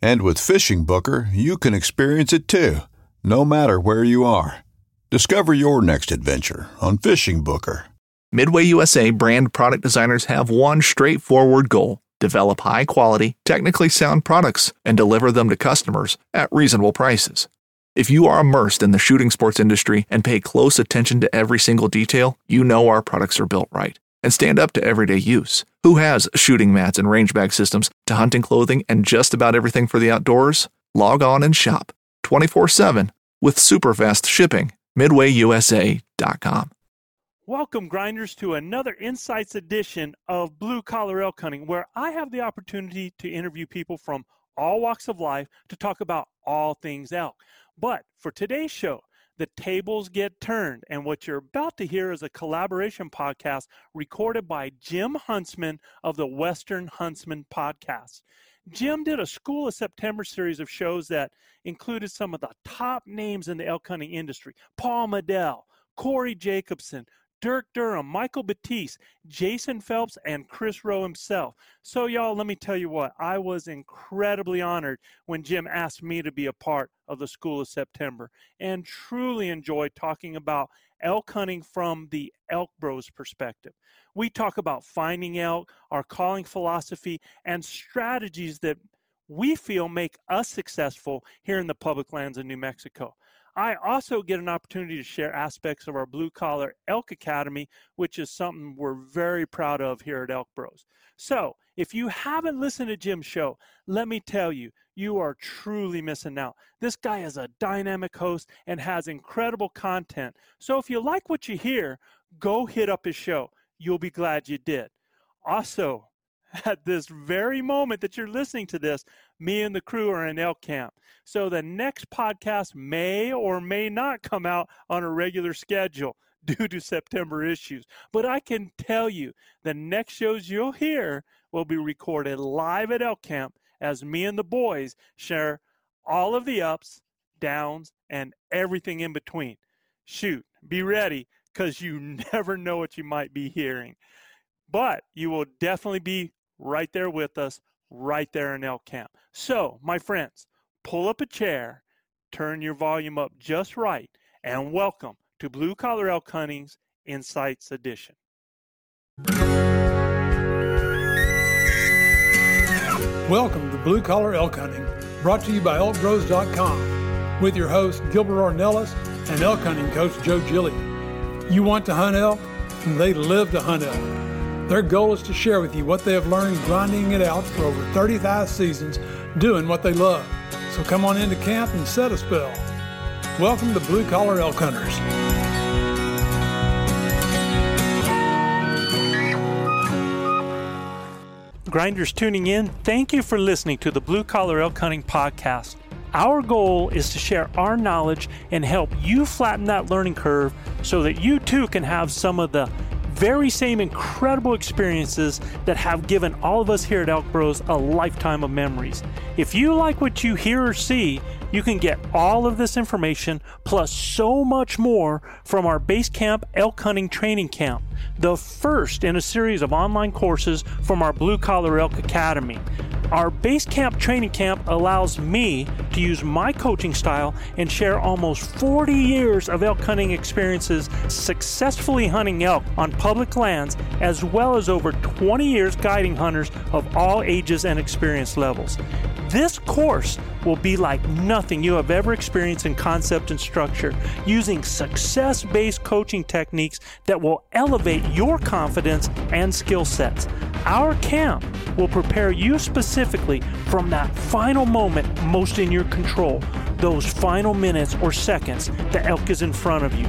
And with FishingBooker, you can experience it too, no matter where you are. Discover your next adventure on FishingBooker. Midway USA brand product designers have one straightforward goal develop high quality, technically sound products and deliver them to customers at reasonable prices. If you are immersed in the shooting sports industry and pay close attention to every single detail, you know our products are built right and stand up to everyday use. Who has shooting mats and range bag systems to hunting clothing and just about everything for the outdoors? Log on and shop 24 7 with super fast shipping. MidwayUSA.com. Welcome, grinders, to another Insights edition of Blue Collar Elk Hunting, where I have the opportunity to interview people from all walks of life to talk about all things elk. But for today's show, the tables get turned. And what you're about to hear is a collaboration podcast recorded by Jim Huntsman of the Western Huntsman podcast. Jim did a School of September series of shows that included some of the top names in the elk hunting industry Paul Medel, Corey Jacobsen, Dirk Durham, Michael Batiste, Jason Phelps, and Chris Rowe himself. So, y'all, let me tell you what, I was incredibly honored when Jim asked me to be a part of the School of September and truly enjoyed talking about elk hunting from the Elk Bros perspective. We talk about finding elk, our calling philosophy, and strategies that we feel make us successful here in the public lands of New Mexico. I also get an opportunity to share aspects of our Blue Collar Elk Academy, which is something we're very proud of here at Elk Bros. So, if you haven't listened to Jim's show, let me tell you, you are truly missing out. This guy is a dynamic host and has incredible content. So, if you like what you hear, go hit up his show. You'll be glad you did. Also, at this very moment that you're listening to this, me and the crew are in elk camp. So the next podcast may or may not come out on a regular schedule due to September issues. But I can tell you the next shows you'll hear will be recorded live at elk camp as me and the boys share all of the ups, downs, and everything in between. Shoot, be ready because you never know what you might be hearing. But you will definitely be right there with us, right there in elk camp. So, my friends, pull up a chair, turn your volume up just right, and welcome to Blue Collar Elk Hunting's Insights Edition. Welcome to Blue Collar Elk Hunting, brought to you by ElkBros.com, with your host Gilbert Ornelas and elk hunting coach Joe Gilliam. You want to hunt elk, they live to hunt elk. Their goal is to share with you what they have learned grinding it out for over 35 seasons, doing what they love. So come on into camp and set a spell. Welcome to Blue Collar Elk Hunters. Grinders tuning in, thank you for listening to the Blue Collar Elk Hunting Podcast. Our goal is to share our knowledge and help you flatten that learning curve so that you too can have some of the very same incredible experiences that have given all of us here at Elk Bros a lifetime of memories. If you like what you hear or see, you can get all of this information plus so much more from our Base Camp Elk Hunting Training Camp, the first in a series of online courses from our Blue Collar Elk Academy. Our base camp training camp allows me to use my coaching style and share almost 40 years of elk hunting experiences successfully hunting elk on public lands, as well as over 20 years guiding hunters of all ages and experience levels. This course will be like nothing you have ever experienced in concept and structure, using success based coaching techniques that will elevate your confidence and skill sets. Our camp will prepare you specifically from that final moment most in your control, those final minutes or seconds the elk is in front of you,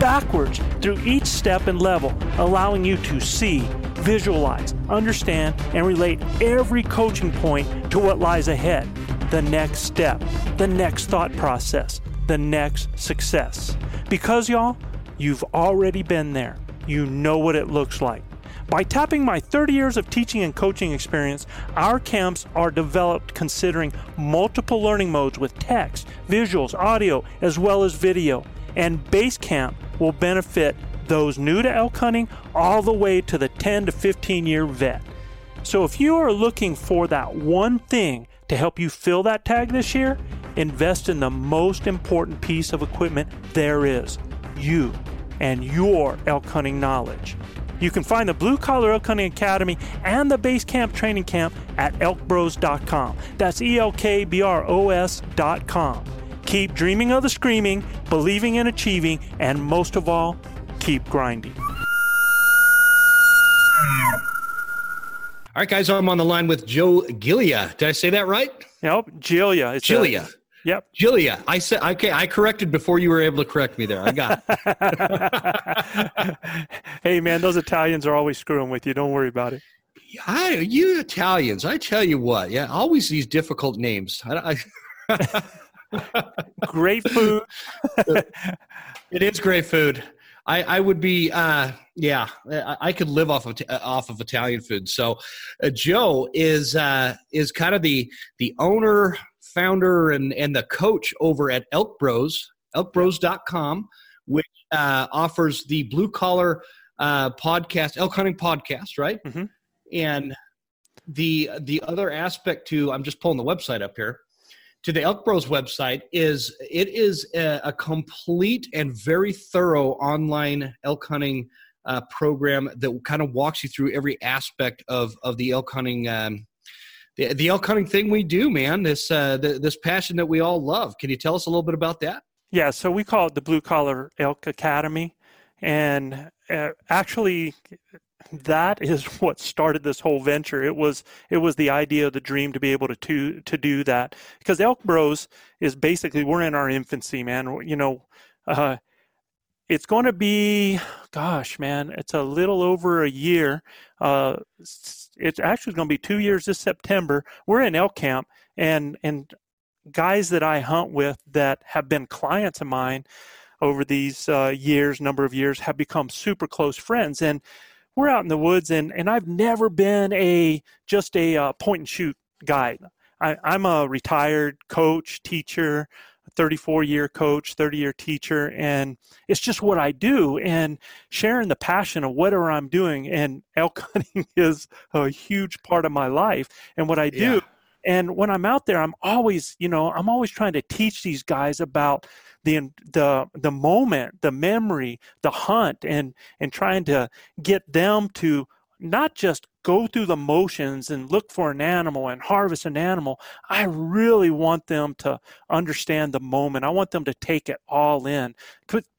backwards through each step and level, allowing you to see, visualize, understand, and relate every coaching point to what lies ahead the next step, the next thought process, the next success. Because, y'all, you've already been there. You know what it looks like. By tapping my 30 years of teaching and coaching experience, our camps are developed considering multiple learning modes with text, visuals, audio, as well as video. And Base Camp will benefit those new to elk hunting all the way to the 10 to 15 year vet. So if you are looking for that one thing to help you fill that tag this year, invest in the most important piece of equipment there is you and your elk hunting knowledge. You can find the Blue Collar Elk Hunting Academy and the Base Camp Training Camp at elkbros.com. That's E L K B R O S.com. Keep dreaming of the screaming, believing in achieving, and most of all, keep grinding. All right, guys, I'm on the line with Joe Gilia. Did I say that right? Yep, Gilia. It's Gilia. A, yep. Julia, I said okay. I corrected before you were able to correct me there. I got. hey, man, those Italians are always screwing with you. Don't worry about it. I, you Italians, I tell you what, yeah, always these difficult names. I, I great food. it is great food. I, I would be, uh, yeah, I, I, could live off of off of Italian food. So, uh, Joe is uh, is kind of the the owner, founder, and and the coach over at Elk Bros, elkbros.com, which uh, offers the blue collar uh, podcast, elk hunting podcast, right? Mm-hmm. And the the other aspect to, I'm just pulling the website up here to the Elk Bros website is it is a, a complete and very thorough online elk hunting uh, program that kind of walks you through every aspect of of the elk hunting um, the, the elk hunting thing we do man this uh, the, this passion that we all love can you tell us a little bit about that yeah so we call it the blue collar elk academy and uh, actually that is what started this whole venture. It was it was the idea, the dream to be able to to, to do that because Elk Bros is basically we're in our infancy, man. You know, uh, it's going to be, gosh, man, it's a little over a year. Uh, it's actually going to be two years this September. We're in elk camp, and and guys that I hunt with that have been clients of mine over these uh, years, number of years, have become super close friends and we're out in the woods and, and I've never been a just a uh, point and shoot guide. I, I'm a retired coach, teacher, 34 year coach, 30 year teacher, and it's just what I do. And sharing the passion of whatever I'm doing, and elk hunting is a huge part of my life and what I do. Yeah. And when I'm out there, I'm always, you know, I'm always trying to teach these guys about the the the moment, the memory, the hunt, and and trying to get them to not just go through the motions and look for an animal and harvest an animal. I really want them to understand the moment. I want them to take it all in.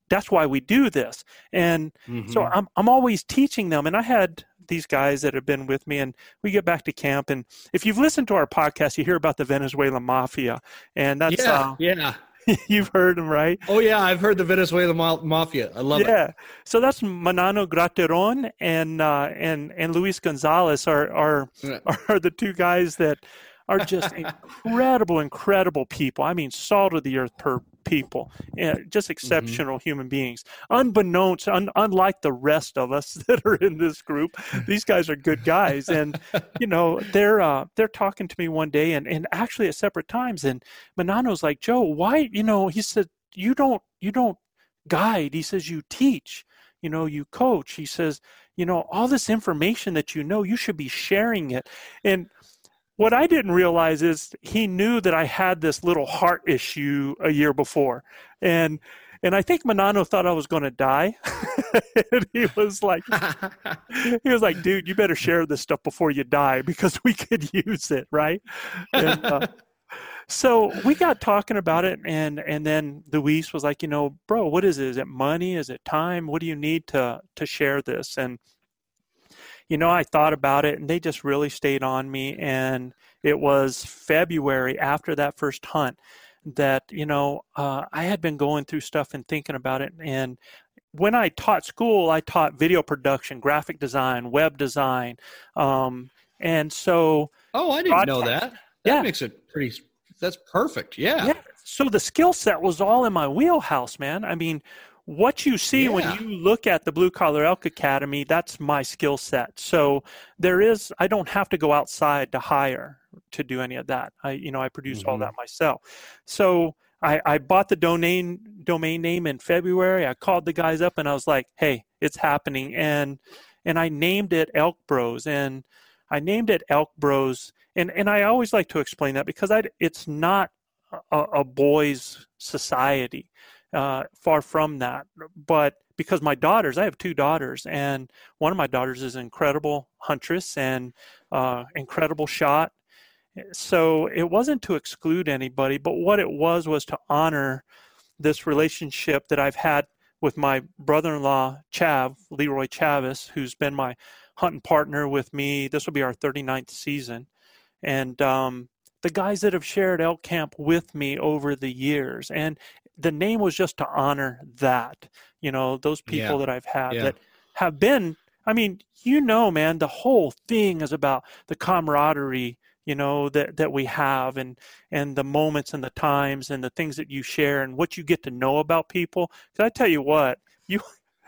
That's why we do this. And mm-hmm. so I'm I'm always teaching them. And I had these guys that have been with me and we get back to camp and if you've listened to our podcast you hear about the venezuelan mafia and that's yeah, uh, yeah You've heard him, right? Oh yeah, I've heard the Venezuela Mafia. I love yeah. it. Yeah, so that's Manano Grateron and uh, and and Luis Gonzalez are are yeah. are the two guys that are just incredible, incredible people. I mean, salt of the earth per people, just mm-hmm. exceptional mm-hmm. human beings. Unbeknownst, un, unlike the rest of us that are in this group, these guys are good guys, and you know they're uh, they're talking to me one day, and and actually at separate times, and Manano's like, Joe, why? You know, he said you don't you don't guide. He says you teach. You know, you coach. He says, you know, all this information that you know, you should be sharing it, and what I didn't realize is he knew that I had this little heart issue a year before. And and I think Manano thought I was going to die. and he was like, he was like, dude, you better share this stuff before you die because we could use it, right? And, uh, so we got talking about it, and and then Luis was like, you know, bro, what is it? Is it money? Is it time? What do you need to to share this? And you know, I thought about it and they just really stayed on me. And it was February after that first hunt that, you know, uh, I had been going through stuff and thinking about it. And when I taught school, I taught video production, graphic design, web design. Um, and so. Oh, I didn't know that. That yeah. makes it pretty. That's perfect. Yeah. yeah. so the skill set was all in my wheelhouse, man. I mean, what you see yeah. when you look at the Blue Collar Elk Academy, that's my skill set. So there is, I don't have to go outside to hire to do any of that. I, you know, I produce mm-hmm. all that myself. So I, I bought the domain domain name in February. I called the guys up and I was like, "Hey, it's happening," and and I named it Elk Bros, and I named it Elk Bros, and and I always like to explain that because I it's not a, a boys' society uh, far from that. But because my daughters, I have two daughters, and one of my daughters is an incredible huntress and uh, incredible shot. So it wasn't to exclude anybody, but what it was was to honor this relationship that I've had with my brother-in-law Chav Leroy Chavis, who's been my hunting partner with me. This will be our 39th season, and um, the guys that have shared elk camp with me over the years. And the name was just to honor that you know those people yeah. that i've had yeah. that have been i mean you know man the whole thing is about the camaraderie you know that that we have and and the moments and the times and the things that you share and what you get to know about people because i tell you what you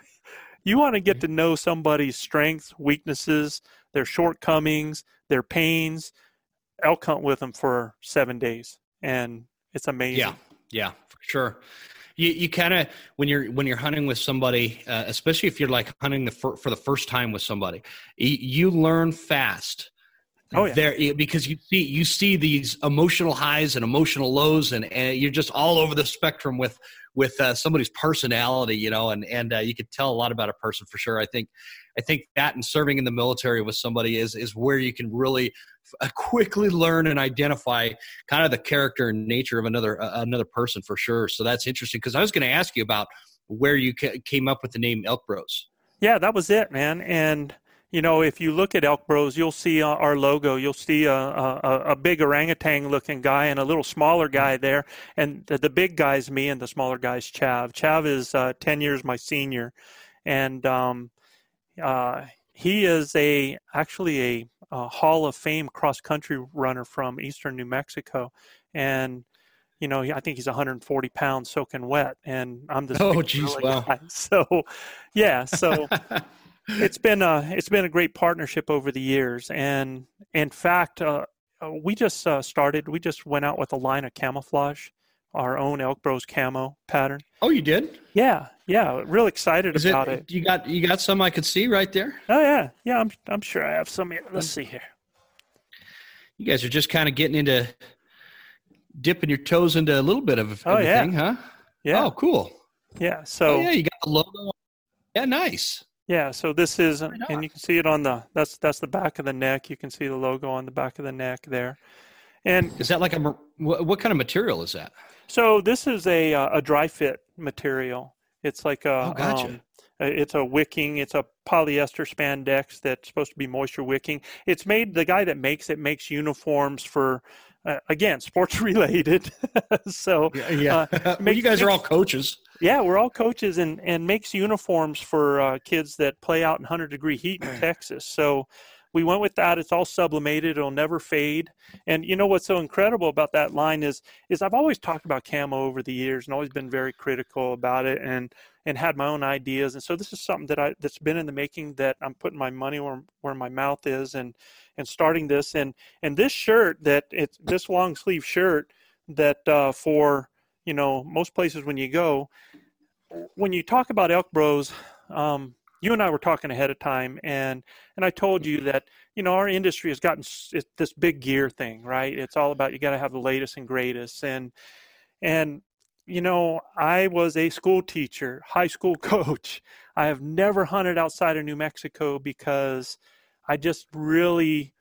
you want to get to know somebody's strengths weaknesses their shortcomings their pains elk hunt with them for seven days and it's amazing yeah yeah for Sure. You, you kind of when you're when you're hunting with somebody, uh, especially if you're like hunting the for, for the first time with somebody, you, you learn fast. Oh yeah. There because you see you see these emotional highs and emotional lows, and, and you're just all over the spectrum with with uh, somebody's personality, you know, and and uh, you could tell a lot about a person for sure. I think I think that and serving in the military with somebody is is where you can really quickly learn and identify kind of the character and nature of another uh, another person for sure. So that's interesting because I was going to ask you about where you ca- came up with the name Elk Bros. Yeah, that was it, man. And you know, if you look at Elk Bros, you'll see our logo. You'll see a, a, a big orangutan looking guy and a little smaller guy there. And the, the big guy's me and the smaller guy's Chav. Chav is uh, 10 years my senior. And um, uh, he is a actually a, a Hall of Fame cross country runner from eastern New Mexico. And you know, I think he's 140 pounds soaking wet, and I'm the oh, geez, wow. Guy. So, yeah, so it's been a it's been a great partnership over the years, and in fact, uh, uh, we just uh, started. We just went out with a line of camouflage, our own Elk Bros camo pattern. Oh, you did? Yeah, yeah. Real excited Is about it, it, You got you got some I could see right there. Oh yeah, yeah. I'm I'm sure I have some. Here. Let's mm. see here. You guys are just kind of getting into dipping your toes into a little bit of oh, everything, yeah. huh? Yeah. Oh, cool. Yeah. So oh, yeah, you got the logo. Yeah, nice. Yeah, so this is, and you can see it on the that's that's the back of the neck. You can see the logo on the back of the neck there. And is that like a what kind of material is that? So this is a uh, a dry fit material. It's like a oh, gotcha. Um, it's a wicking. It's a polyester spandex that's supposed to be moisture wicking. It's made. The guy that makes it makes uniforms for uh, again sports related so yeah, yeah. Uh, well, you guys are all coaches yeah we're all coaches and and makes uniforms for uh, kids that play out in 100 degree heat in texas so we went with that. It's all sublimated. It'll never fade. And you know what's so incredible about that line is is i've always talked about camo over the years and always been very critical about it and and had my own ideas. And so this is something that i that's been in the making that i'm putting my money where, where my mouth is and and starting this. And and this shirt that it's this long sleeve shirt that uh, for you know most places when you go when you talk about elk bros um, you and i were talking ahead of time and and i told you that you know our industry has gotten this big gear thing right it's all about you got to have the latest and greatest and and you know i was a school teacher high school coach i have never hunted outside of new mexico because I just really,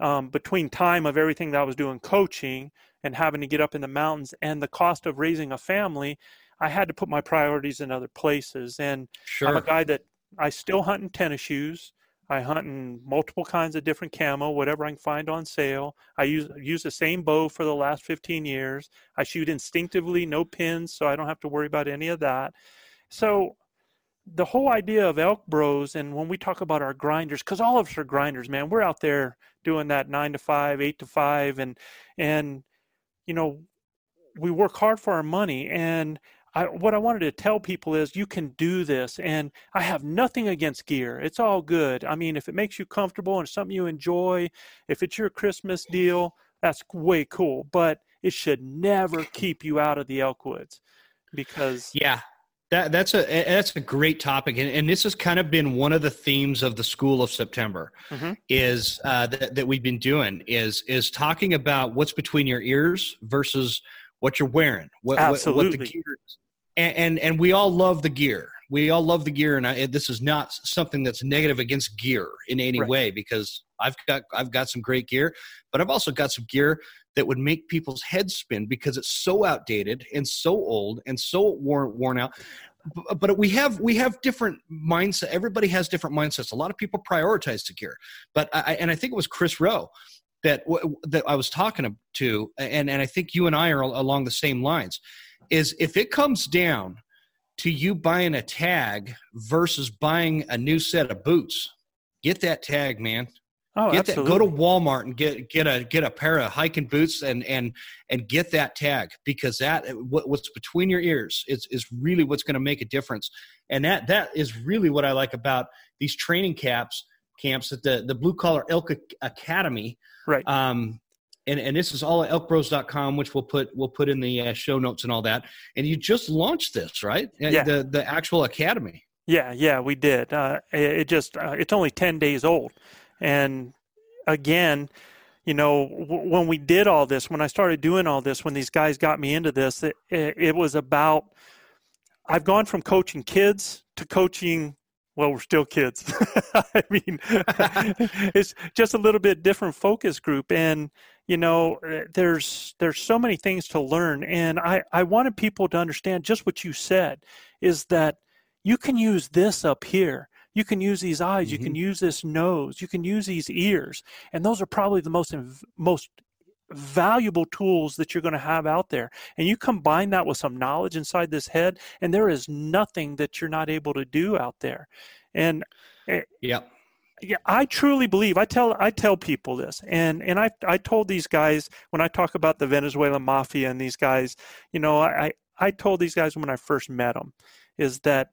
um, between time of everything that I was doing coaching and having to get up in the mountains and the cost of raising a family, I had to put my priorities in other places. And sure. I'm a guy that I still hunt in tennis shoes. I hunt in multiple kinds of different camo, whatever I can find on sale. I use use the same bow for the last 15 years. I shoot instinctively, no pins, so I don't have to worry about any of that. So the whole idea of elk bros and when we talk about our grinders because all of us are grinders man we're out there doing that nine to five eight to five and and you know we work hard for our money and I, what I wanted to tell people is you can do this, and I have nothing against gear. It's all good. I mean, if it makes you comfortable and something you enjoy, if it's your Christmas deal, that's way cool. But it should never keep you out of the elk woods, because yeah, that that's a that's a great topic, and, and this has kind of been one of the themes of the School of September. Mm-hmm. Is uh, that, that we've been doing is is talking about what's between your ears versus what you're wearing, what, Absolutely. what, what the gear is. And, and, and we all love the gear. We all love the gear, and I, this is not something that's negative against gear in any right. way because I've got I've got some great gear, but I've also got some gear that would make people's heads spin because it's so outdated and so old and so worn worn out. But we have we have different mindset. Everybody has different mindsets. A lot of people prioritize the gear, but I and I think it was Chris Rowe that that I was talking to, and and I think you and I are along the same lines. Is if it comes down to you buying a tag versus buying a new set of boots, get that tag, man. Oh, get absolutely. that. Go to Walmart and get get a get a pair of hiking boots and and and get that tag because that what's between your ears is is really what's going to make a difference. And that that is really what I like about these training caps camps at the the Blue Collar Elk Academy Right. Um, and, and this is all at elkbros.com, which we'll put we'll put in the uh, show notes and all that. And you just launched this, right? Uh, yeah. The the actual academy. Yeah, yeah, we did. Uh, it, it, just uh, it's only ten days old, and again, you know, w- when we did all this, when I started doing all this, when these guys got me into this, it, it, it was about. I've gone from coaching kids to coaching well we're still kids i mean it's just a little bit different focus group and you know eh, there's there's so many things to learn and i i wanted people to understand just what you said is that you can use this up here you can use these eyes mm-hmm. you can mm-hmm. use this nose you can use these ears and those are probably the most most valuable tools that you're going to have out there. And you combine that with some knowledge inside this head, and there is nothing that you're not able to do out there. And eh, yeah. Yeah, I truly believe. I tell I tell people this, and and I I told these guys when I talk about the Venezuelan mafia and these guys, you know, I I told these guys when I first met them, is that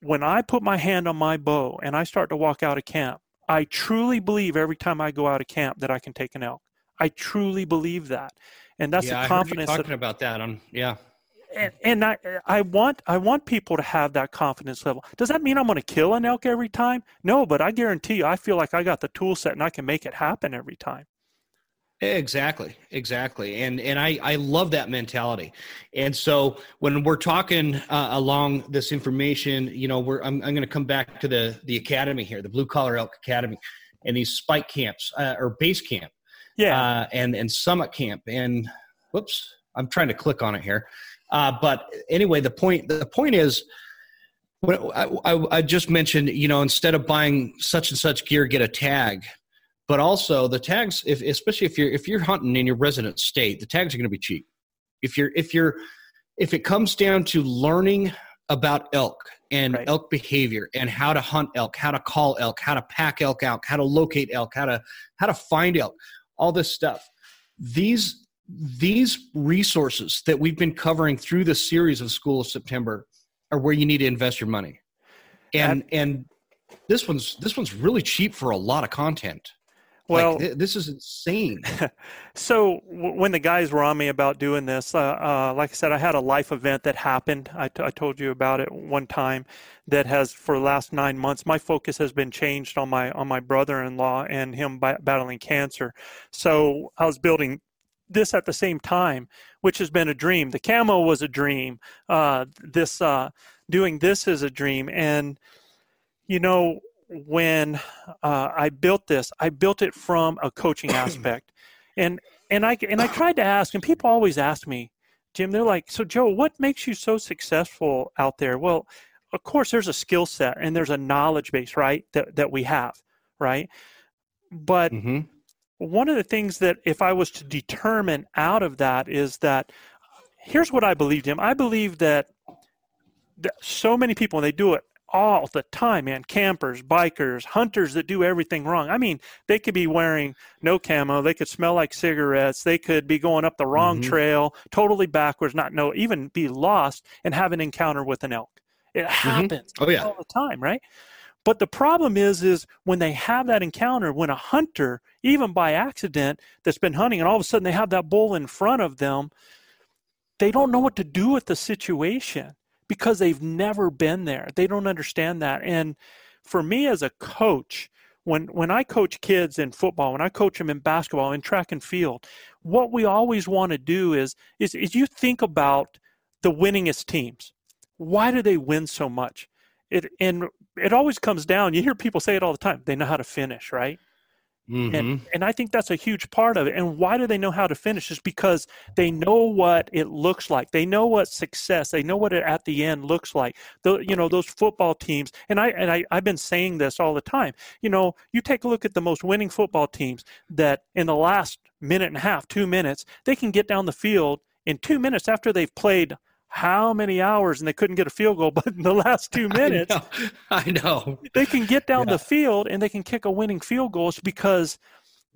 when I put my hand on my bow and I start to walk out of camp, I truly believe every time I go out of camp that I can take an elk. I truly believe that, and that's yeah, the confidence. I heard you talking that, about that on yeah. And, and I, I want I want people to have that confidence level. Does that mean I'm going to kill an elk every time? No, but I guarantee you, I feel like I got the tool set and I can make it happen every time. Exactly, exactly, and and I I love that mentality, and so when we're talking uh, along this information, you know, we're I'm I'm going to come back to the the academy here, the Blue Collar Elk Academy, and these spike camps uh, or base camp, yeah, uh, and and summit camp, and whoops, I'm trying to click on it here, uh, but anyway, the point the point is. I, I, I just mentioned, you know, instead of buying such and such gear, get a tag but also the tags if especially if you're if you're hunting in your resident state the tags are going to be cheap if you're if you're if it comes down to learning about elk and right. elk behavior and how to hunt elk how to call elk how to pack elk out how to locate elk how to how to find elk all this stuff these these resources that we've been covering through the series of School of September are where you need to invest your money. And and this one's this one's really cheap for a lot of content. Well, like, th- this is insane. so w- when the guys were on me about doing this, uh, uh, like I said, I had a life event that happened. I, t- I told you about it one time. That has for the last nine months, my focus has been changed on my on my brother-in-law and him b- battling cancer. So I was building this at the same time, which has been a dream. The camo was a dream. Uh, this uh, doing this is a dream, and you know when uh, I built this, I built it from a coaching aspect, and and I and I tried to ask, and people always ask me, Jim, they're like, so Joe, what makes you so successful out there? Well, of course, there's a skill set and there's a knowledge base, right? That that we have, right? But mm-hmm one of the things that if I was to determine out of that is that here's what I believe, Jim. I believe that, that so many people, and they do it, all the time, man. Campers, bikers, hunters that do everything wrong. I mean, they could be wearing no camo. They could smell like cigarettes. They could be going up the wrong mm-hmm. trail, totally backwards, not know, even be lost and have an encounter with an elk. It mm-hmm. happens mm-hmm. oh, yeah. all the time, right? But the problem is, is when they have that encounter, when a hunter, even by accident, that's been hunting, and all of a sudden they have that bull in front of them, they don't know what to do with the situation because they've never been there. They don't understand that. And for me as a coach, when when I coach kids in football, when I coach them in basketball, in track and field, what we always want to do is is, is you think about the winningest teams. Why do they win so much? It and it always comes down. You hear people say it all the time. They know how to finish, right? Mm-hmm. And and I think that's a huge part of it. And why do they know how to finish? Is because they know what it looks like. They know what success. They know what it at the end looks like. The you know those football teams. And I and I I've been saying this all the time. You know, you take a look at the most winning football teams that in the last minute and a half, two minutes, they can get down the field in two minutes after they've played how many hours and they couldn't get a field goal, but in the last two minutes, I know, I know. they can get down yeah. the field and they can kick a winning field goal because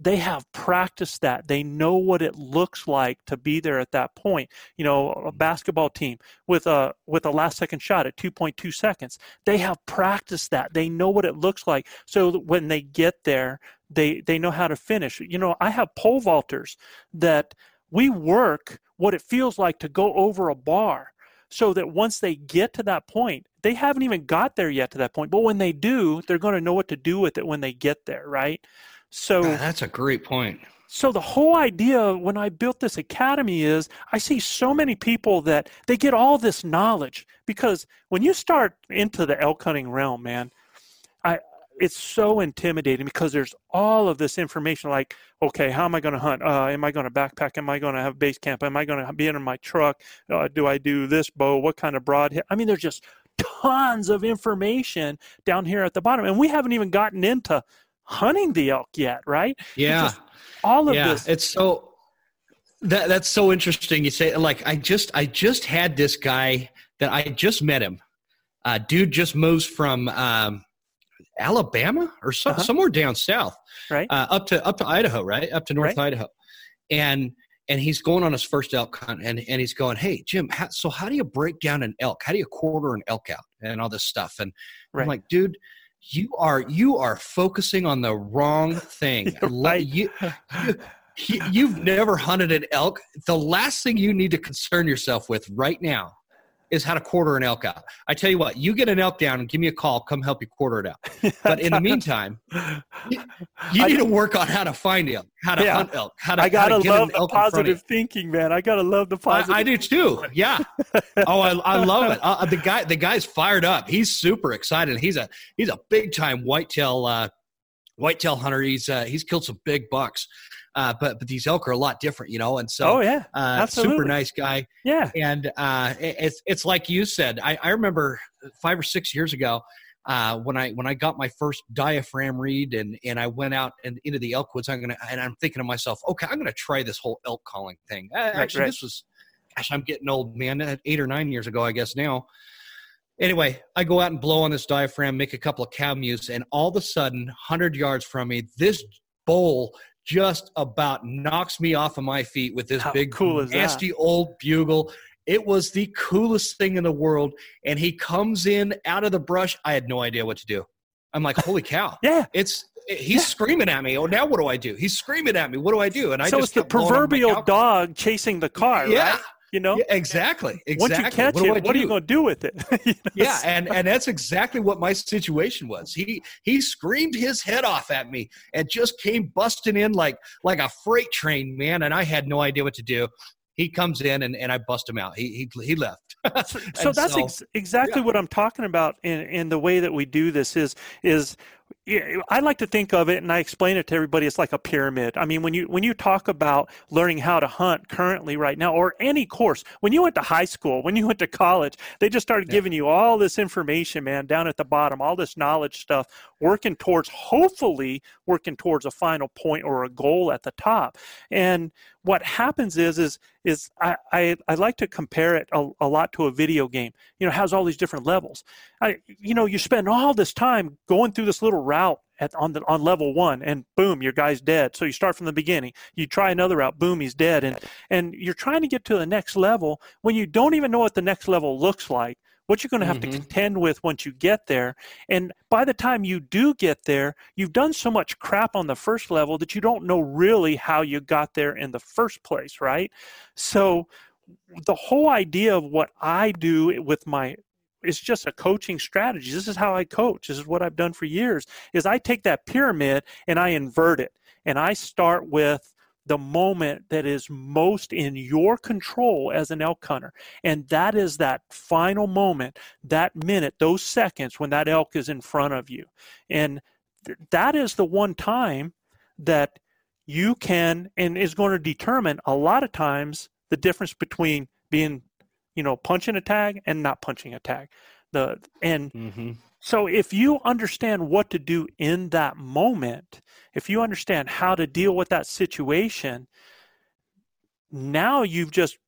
they have practiced that. They know what it looks like to be there at that point. You know, a mm-hmm. basketball team with a with a last second shot at 2.2 seconds. They have practiced that. They know what it looks like. So when they get there, they they know how to finish. You know, I have pole vaulters that we work what it feels like to go over a bar so that once they get to that point, they haven't even got there yet to that point. But when they do, they're going to know what to do with it when they get there, right? So that's a great point. So the whole idea when I built this academy is I see so many people that they get all this knowledge because when you start into the elk hunting realm, man, I it's so intimidating because there's all of this information like okay how am i going to hunt? Uh, am i going to backpack? Am i going to have base camp? Am i going to be in my truck? Uh, do i do this bow? What kind of broadhead? i mean there's just tons of information down here at the bottom and we haven't even gotten into hunting the elk yet right? Yeah. all of yeah. this it's so that that's so interesting you say like i just i just had this guy that i just met him. Uh, dude just moves from um, Alabama or uh-huh. somewhere down south, right? Uh, up to up to Idaho, right? Up to North right. Idaho, and and he's going on his first elk hunt, and and he's going, "Hey Jim, how, so how do you break down an elk? How do you quarter an elk out, and all this stuff?" And right. I'm like, dude. You are you are focusing on the wrong thing. right. you, you, you've never hunted an elk. The last thing you need to concern yourself with right now is how to quarter an elk out. I tell you what, you get an elk down and give me a call, come help you quarter it out. But in the meantime, you, you need to work on how to find elk, how to yeah, hunt elk, how to. I gotta to love the positive thinking, man. I gotta love the positive. I, I do too. Yeah. oh, I, I love it. Uh, the guy, the guy's fired up. He's super excited. He's a he's a big time whitetail uh, whitetail hunter. He's uh, he's killed some big bucks. Uh, but but these elk are a lot different, you know. And so, oh yeah, uh, super nice guy. Yeah, and uh, it's it's like you said. I, I remember five or six years ago uh, when I when I got my first diaphragm reed and and I went out and into the elk woods. I'm gonna and I'm thinking to myself, okay, I'm gonna try this whole elk calling thing. Actually, right. this was, gosh, I'm getting old, man. Eight or nine years ago, I guess now. Anyway, I go out and blow on this diaphragm, make a couple of cow mews, and all of a sudden, 100 yards from me, this bull just about knocks me off of my feet with this How big, cool nasty that? old bugle. It was the coolest thing in the world. And he comes in out of the brush. I had no idea what to do. I'm like, holy cow. yeah. It's he's yeah. screaming at me. Oh, now what do I do? He's screaming at me. What do I do? And I so it's the proverbial dog chasing the car, yeah. right? You know, yeah, exactly. Exactly. Once you catch what it, what are you going to do with it? you know? Yeah, and and that's exactly what my situation was. He he screamed his head off at me and just came busting in like like a freight train, man. And I had no idea what to do. He comes in and, and I bust him out. He he, he left. so, that's so, ex- exactly yeah. what I'm talking about. In in the way that we do this is is I like to think of it, and I explain it to everybody. It's like a pyramid. I mean, when you when you talk about learning how to hunt currently right now, or any course, when you went to high school, when you went to college, they just started yeah. giving you all this information, man, down at the bottom, all this knowledge stuff, working towards hopefully working towards a final point or a goal at the top. And what happens is is is I, I, I like to compare it a, a, lot to a video game. You know, has all these different levels. I you know, you spend all this time going through this little route at on the on level one and boom, your guy's dead. So you start from the beginning. You try another route, boom, he's dead. And and you're trying to get to the next level when you don't even know what the next level looks like what you're going to have mm-hmm. to contend with once you get there. And by the time you do get there, you've done so much crap on the first level that you don't know really how you got there in the first place, right? So the whole idea of what I do with my it's just a coaching strategy. This is how I coach. This is what I've done for years. Is I take that pyramid and I invert it. And I start with the moment that is most in your control as an elk hunter. And that is that final moment, that minute, those seconds when that elk is in front of you. And th- that is the one time that you can and is going to determine a lot of times the difference between being, you know, punching a tag and not punching a tag. The and mm-hmm. So if you understand what to do in that moment, if you understand how to deal with that situation, now you've just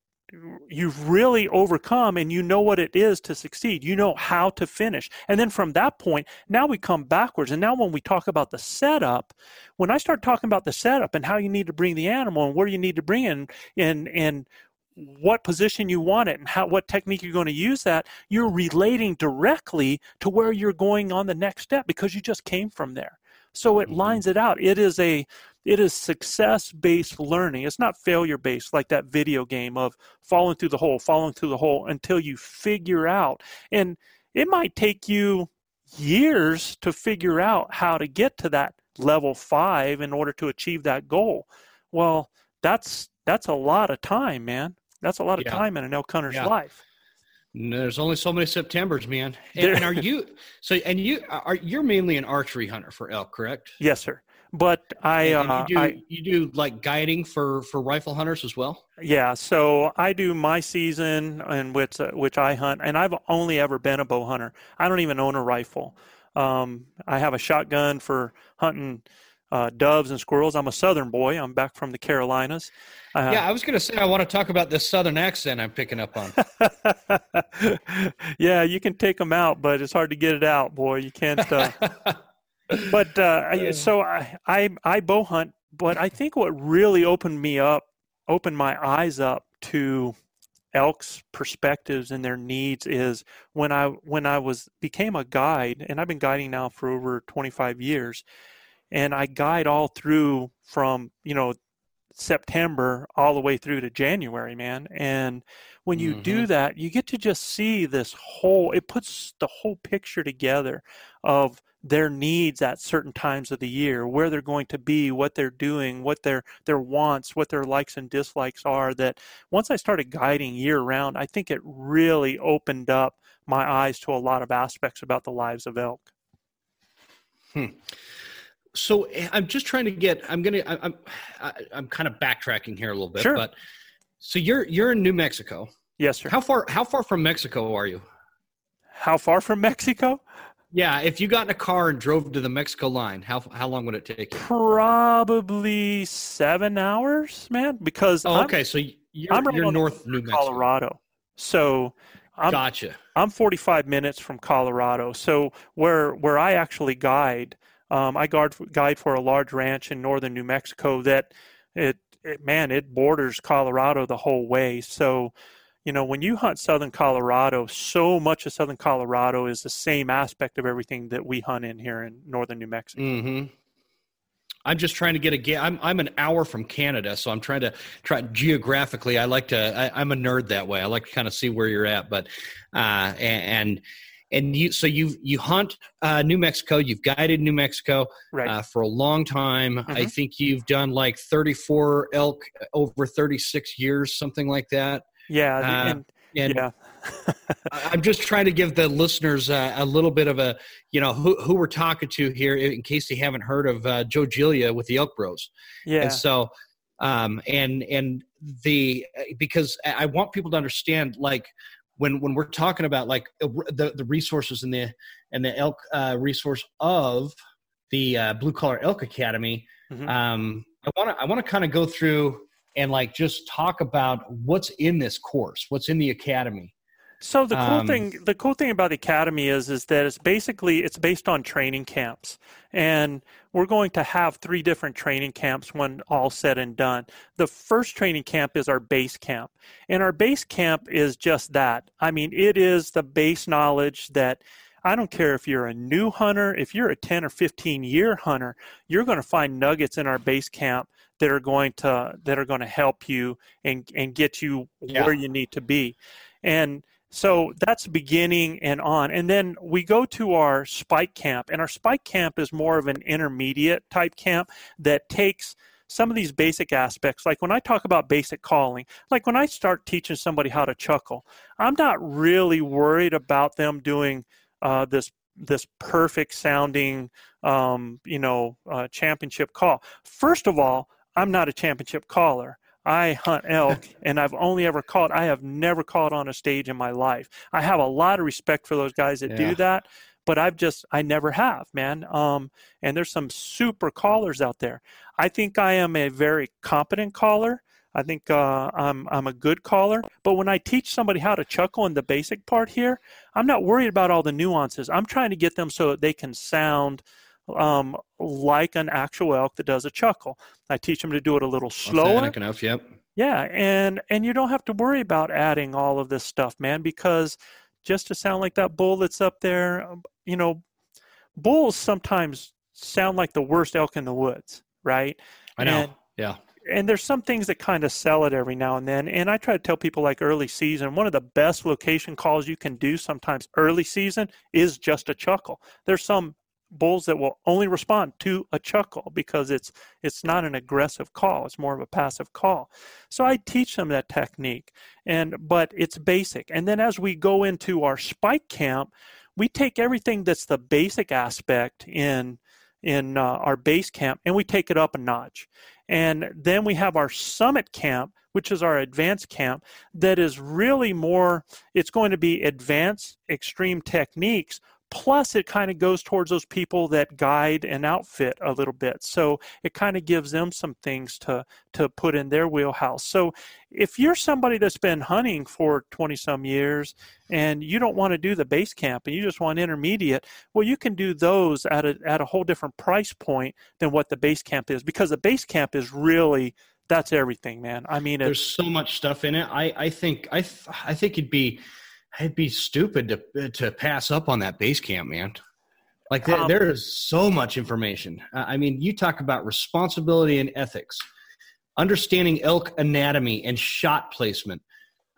you've really overcome and you know what it is to succeed. You know how to finish. And then from that point, now we come backwards. And now when we talk about the setup, when I start talking about the setup and how you need to bring the animal and where you need to bring in and and what position you want it and how what technique you're going to use that you're relating directly to where you're going on the next step because you just came from there. So it mm-hmm. lines it out. It is a it is success based learning. It's not failure based like that video game of falling through the hole falling through the hole until you figure out. And it might take you years to figure out how to get to that level 5 in order to achieve that goal. Well that's that's a lot of time man that's a lot of yeah. time in an elk hunter's yeah. life. There's only so many Septembers, man. And, and, are you so? And you are you're mainly an archery hunter for elk, correct? Yes, sir. But I, uh, you, do, I, you do like guiding for for rifle hunters as well. Yeah, so I do my season and which uh, which I hunt, and I've only ever been a bow hunter. I don't even own a rifle. Um, I have a shotgun for hunting uh, doves and squirrels. I'm a Southern boy. I'm back from the Carolinas. Uh, yeah, I was going to say I want to talk about this Southern accent I'm picking up on. yeah, you can take them out, but it's hard to get it out, boy. You can't. Uh... but uh, so I, I I bow hunt, but I think what really opened me up, opened my eyes up to elk's perspectives and their needs is when I when I was became a guide, and I've been guiding now for over 25 years and I guide all through from you know September all the way through to January, man. And when you mm-hmm. do that, you get to just see this whole it puts the whole picture together of their needs at certain times of the year, where they're going to be, what they're doing, what their their wants, what their likes and dislikes are that once I started guiding year round, I think it really opened up my eyes to a lot of aspects about the lives of elk. Hmm so eh, I'm just trying to get. I'm gonna. I'm. I'm kind of backtracking here a little bit. Sure. But so you're you're in New Mexico. Yes, sir. How far How far from Mexico are you? How far from Mexico? Yeah, if you got in a car and drove to the Mexico line, how how long would it take you? Probably seven hours, man. Because oh, okay, I'm, so you're, I'm you're north New Mexico. Colorado. So I'm, gotcha. I'm 45 minutes from Colorado. So where where I actually guide, um, I guard, guide for a large ranch in northern New Mexico that it, it, man, it borders Colorado the whole way. So, you know, when you hunt southern Colorado, so much of southern Colorado is the same aspect of everything that we hunt in here in northern New Mexico. Mm-hmm. I'm just trying to get a I'm I'm an hour from Canada, so I'm trying to try geographically. I like to. I, am a nerd that way. I like to kind of see where you're at, but uh, and and you so you you hunt uh, New Mexico. You've guided New Mexico right. uh, for a long time. Mm-hmm. I think you've done like 34 elk over 36 years, something like that. Yeah, uh, and, and, yeah. I'm just trying to give the listeners uh, a little bit of a, you know, who, who we're talking to here in case they haven't heard of uh, Joe Gillia with the Elk Bros. Yeah. And so, um, and, and the, because I want people to understand, like, when, when we're talking about like the, the resources and the, and the elk uh, resource of the uh, Blue Collar Elk Academy, mm-hmm. um, I want to, I want to kind of go through and like just talk about what's in this course, what's in the academy. So the cool um, thing, the cool thing about the academy is, is that it's basically it's based on training camps, and we're going to have three different training camps when all said and done. The first training camp is our base camp, and our base camp is just that. I mean, it is the base knowledge that I don't care if you're a new hunter, if you're a 10 or 15 year hunter, you're going to find nuggets in our base camp that are going to that are going to help you and and get you yeah. where you need to be. And so that's beginning and on. And then we go to our spike camp, and our spike camp is more of an intermediate type camp that takes some of these basic aspects. Like when I talk about basic calling, like when I start teaching somebody how to chuckle, I'm not really worried about them doing uh, this this perfect sounding um, you know uh, championship call. First of all, I'm not a championship caller. I hunt elk and I've only ever caught, I have never caught on a stage in my life. I have a lot of respect for those guys that yeah. do that, but I've just, I never have, man. Um, and there's some super callers out there. I think I am a very competent caller. I think uh, I'm I'm a good caller, but when I teach somebody how to chuckle in the basic part here, I'm not worried about all the nuances. I'm trying to get them so that they can sound um, like an actual elk that does a chuckle. I teach them to do it a little slower. Authentic enough, yep. Yeah, and and you don't have to worry about adding all of this stuff, man, because just to sound like that bull that's up there, um, you know, bulls sometimes sound like the worst elk in the woods, right? I know. And, yeah. And there's some things that kind of sell it every now and then. And I try to tell people like early season, one of the best location calls you can do sometimes early season is just a chuckle. There's some bulls that will only respond to a chuckle because it's it's not an aggressive call it's more of a passive call. So i teach them that technique and but it's basic. And then as we go into our spike camp we take everything that's the basic aspect in in uh, our base camp and we take it up a notch. And then we have our summit camp which is our advanced camp that is really more it's going to be advanced extreme techniques Plus, it kind of goes towards those people that guide and outfit a little bit. So it kind of gives them some things to, to put in their wheelhouse. So if you're somebody that's been hunting for 20 some years and you don't want to do the base camp and you just want intermediate, well, you can do those at a, at a whole different price point than what the base camp is because the base camp is really that's everything, man. I mean, there's so much stuff in it. I, I think I, I think it'd be I'd be stupid to to pass up on that base camp, man. Like there, um, there is so much information. I mean, you talk about responsibility and ethics, understanding elk anatomy and shot placement,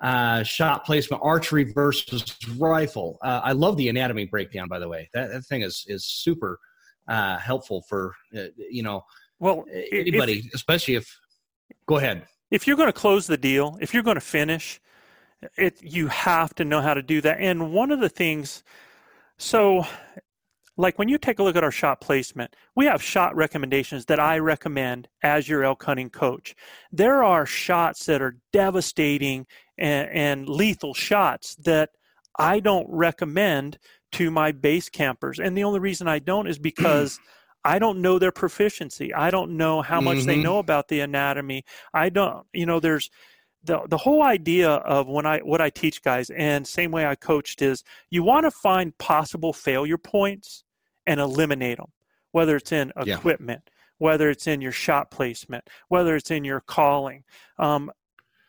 uh, shot placement, archery versus rifle. Uh, I love the anatomy breakdown, by the way. That, that thing is is super uh, helpful for uh, you know. Well, anybody, if, especially if. Go ahead. If you're going to close the deal, if you're going to finish, it you have to know how to do that. And one of the things, so like when you take a look at our shot placement, we have shot recommendations that I recommend as your elk hunting coach. There are shots that are devastating and, and lethal shots that I don't recommend to my base campers. And the only reason I don't is because I don't know their proficiency. I don't know how much mm-hmm. they know about the anatomy. I don't, you know, there's the the whole idea of when I what I teach guys and same way I coached is you want to find possible failure points and eliminate them, whether it's in yeah. equipment, whether it's in your shot placement, whether it's in your calling. Um,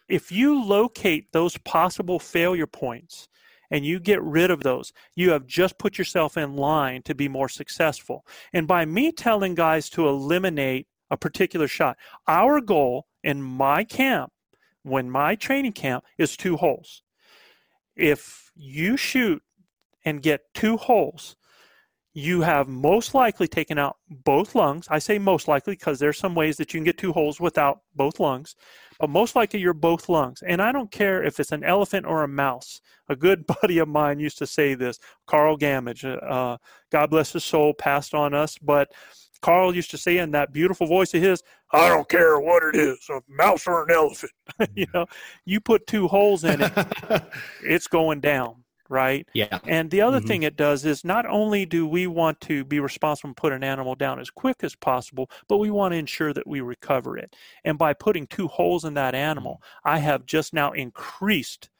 if you locate those possible failure points and you get rid of those, you have just put yourself in line to be more successful. And by me telling guys to eliminate a particular shot, our goal in my camp when my training camp is two holes. If you shoot and get two holes, you have most likely taken out both lungs. I say most likely because there's some ways that you can get two holes without both lungs, but most likely you're both lungs. And I don't care if it's an elephant or a mouse. A good buddy of mine used to say this, Carl Gamage, uh, God bless his soul, passed on us, but Carl used to say in that beautiful voice of his, I don't care what it is, a mouse or an elephant. you know, you put two holes in it, it's going down right? Yeah. And the other mm-hmm. thing it does is not only do we want to be responsible and put an animal down as quick as possible, but we want to ensure that we recover it. And by putting two holes in that animal, I have just now increased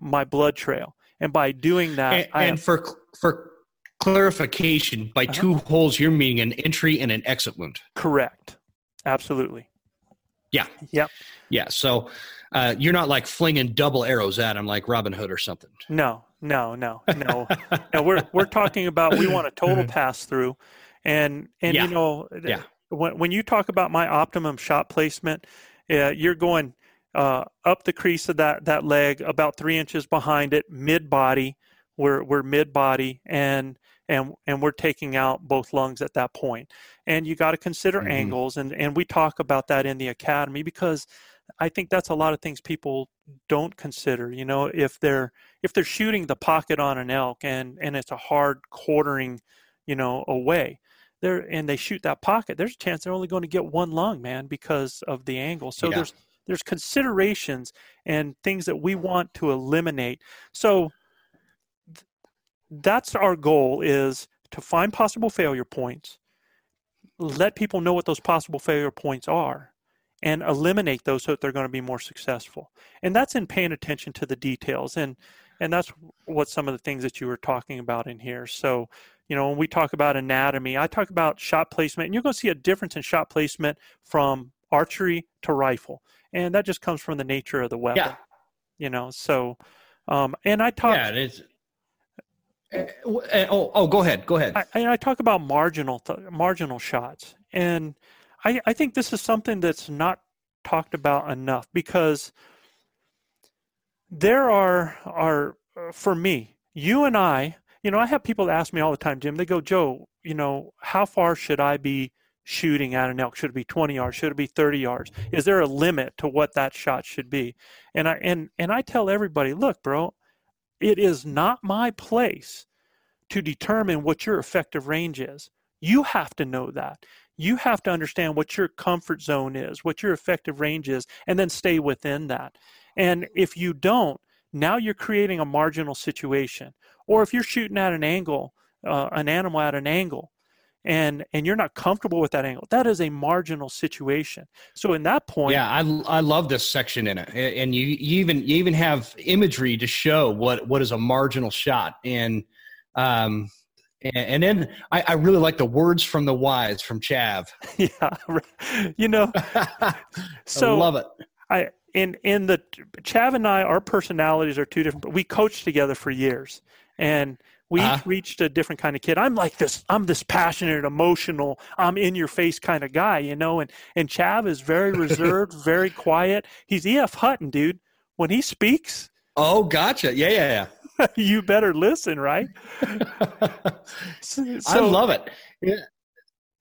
my blood trail. And by doing that, and, and have, for for clarification, by uh-huh. two holes, you're meaning an entry and an exit wound. Correct. Absolutely. Yeah. Yep. Yeah. So uh, you're not like flinging double arrows at him like Robin Hood or something. No, no, no, no. no we're we're talking about we want a total pass through, and and yeah. you know, yeah. when when you talk about my optimum shot placement, uh, you're going uh, up the crease of that that leg about three inches behind it, mid body. We're we're mid body and and and we're taking out both lungs at that point. And you got to consider mm-hmm. angles, and and we talk about that in the academy because I think that's a lot of things people don't consider. You know, if they're if they're shooting the pocket on an elk and and it's a hard quartering, you know, away, there and they shoot that pocket, there's a chance they're only going to get one lung, man, because of the angle. So yeah. there's there's considerations and things that we want to eliminate. So that's our goal is to find possible failure points, let people know what those possible failure points are, and eliminate those so that they're going to be more successful. And that's in paying attention to the details. And and that's what some of the things that you were talking about in here. So, you know, when we talk about anatomy, I talk about shot placement, and you're going to see a difference in shot placement from archery to rifle, and that just comes from the nature of the weapon. Yeah. You know, so um, and I talk. Yeah, it is. Uh, Eh, eh, oh, oh, go ahead. Go ahead. I, I talk about marginal marginal shots, and I, I think this is something that's not talked about enough because there are are for me, you and I, you know, I have people ask me all the time, Jim. They go, Joe, you know, how far should I be shooting at an elk? Should it be 20 yards? Should it be 30 yards? Is there a limit to what that shot should be? And I and and I tell everybody, look, bro, it is not my place to determine what your effective range is. You have to know that you have to understand what your comfort zone is, what your effective range is, and then stay within that. And if you don't, now you're creating a marginal situation. Or if you're shooting at an angle, uh, an animal at an angle, and and you're not comfortable with that angle, that is a marginal situation. So in that point, yeah, I, I love this section in it, and you, you even you even have imagery to show what what is a marginal shot, and um, and, then I, I, really like the words from the wise from Chav. Yeah, you know, so I love it. I in in the Chav and I, our personalities are two different. but We coached together for years, and we uh-huh. reached a different kind of kid. I'm like this. I'm this passionate, emotional. I'm in your face kind of guy, you know. And and Chav is very reserved, very quiet. He's E.F. Hutton, dude. When he speaks. Oh, gotcha. Yeah, yeah, yeah. you better listen, right? so, I love it. Yeah.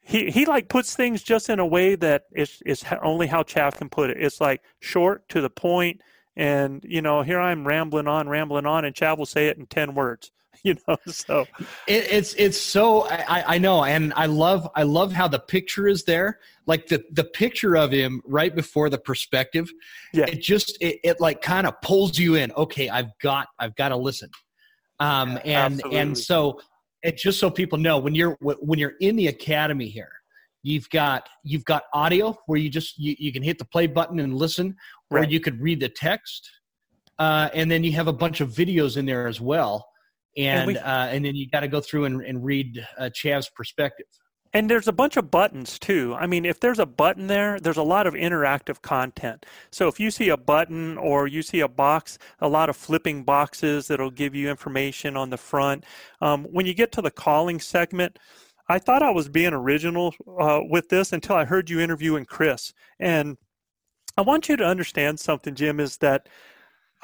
He he like puts things just in a way that is is only how Chav can put it. It's like short to the point, and you know, here I'm rambling on, rambling on, and Chav will say it in ten words. you know so. It, it's it's so I, I know and i love i love how the picture is there. Like the the picture of him right before the perspective yeah. it just it, it like kind of pulls you in. Okay i've got i've got to listen. Um and Absolutely. and so it just so people know when you're when you're in the academy here you've got you've got audio where you just you, you can hit the play button and listen or you could read the text uh, and then you have a bunch of videos in there as well and and, uh, and then you got to go through and, and read uh, Chav's perspective. And there's a bunch of buttons too. I mean, if there's a button there, there's a lot of interactive content. So if you see a button or you see a box, a lot of flipping boxes that'll give you information on the front. Um, when you get to the calling segment, I thought I was being original uh, with this until I heard you interviewing Chris. And I want you to understand something, Jim, is that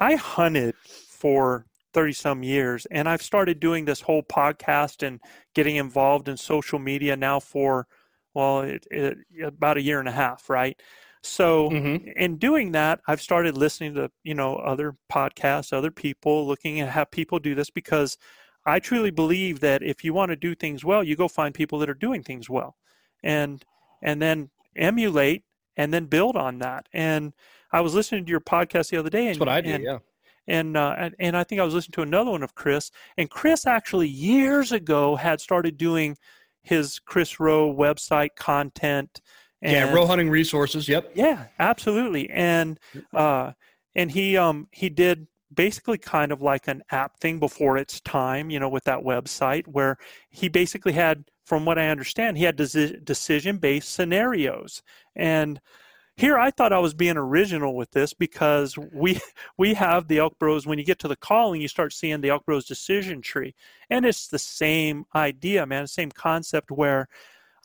I hunted for 30 some years. And I've started doing this whole podcast and getting involved in social media now for, well, it, it, about a year and a half, right? So mm-hmm. in doing that, I've started listening to, you know, other podcasts, other people, looking at how people do this because I truly believe that if you want to do things well, you go find people that are doing things well. And and then emulate and then build on that. And I was listening to your podcast the other day and That's what I do, and, yeah and uh, and, and I think I was listening to another one of Chris, and Chris actually years ago had started doing his Chris Rowe website content. And, yeah, Rowe Hunting Resources. Yep. Yeah, absolutely, and uh, and he um he did basically kind of like an app thing before its time, you know, with that website where he basically had, from what I understand, he had decision based scenarios and here I thought I was being original with this because we we have the Elk Bros. When you get to the calling, you start seeing the Elk Bros decision tree, and it's the same idea, man. Same concept where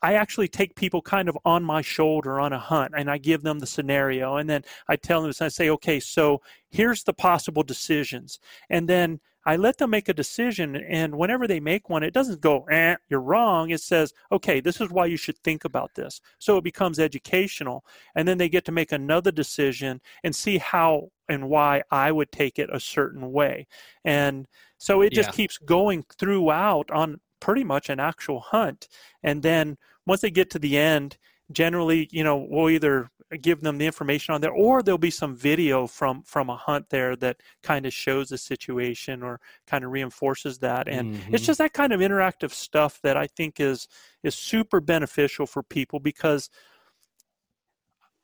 I actually take people kind of on my shoulder on a hunt, and I give them the scenario, and then I tell them, I say, okay, so here's the possible decisions, and then I let them make a decision, and whenever they make one, it doesn't go, eh, you're wrong. It says, okay, this is why you should think about this. So it becomes educational, and then they get to make another decision and see how and why I would take it a certain way. And so it just yeah. keeps going throughout on pretty much an actual hunt. And then once they get to the end, generally, you know, we'll either give them the information on there or there'll be some video from from a hunt there that kind of shows the situation or kind of reinforces that. And mm-hmm. it's just that kind of interactive stuff that i think is is super beneficial for people because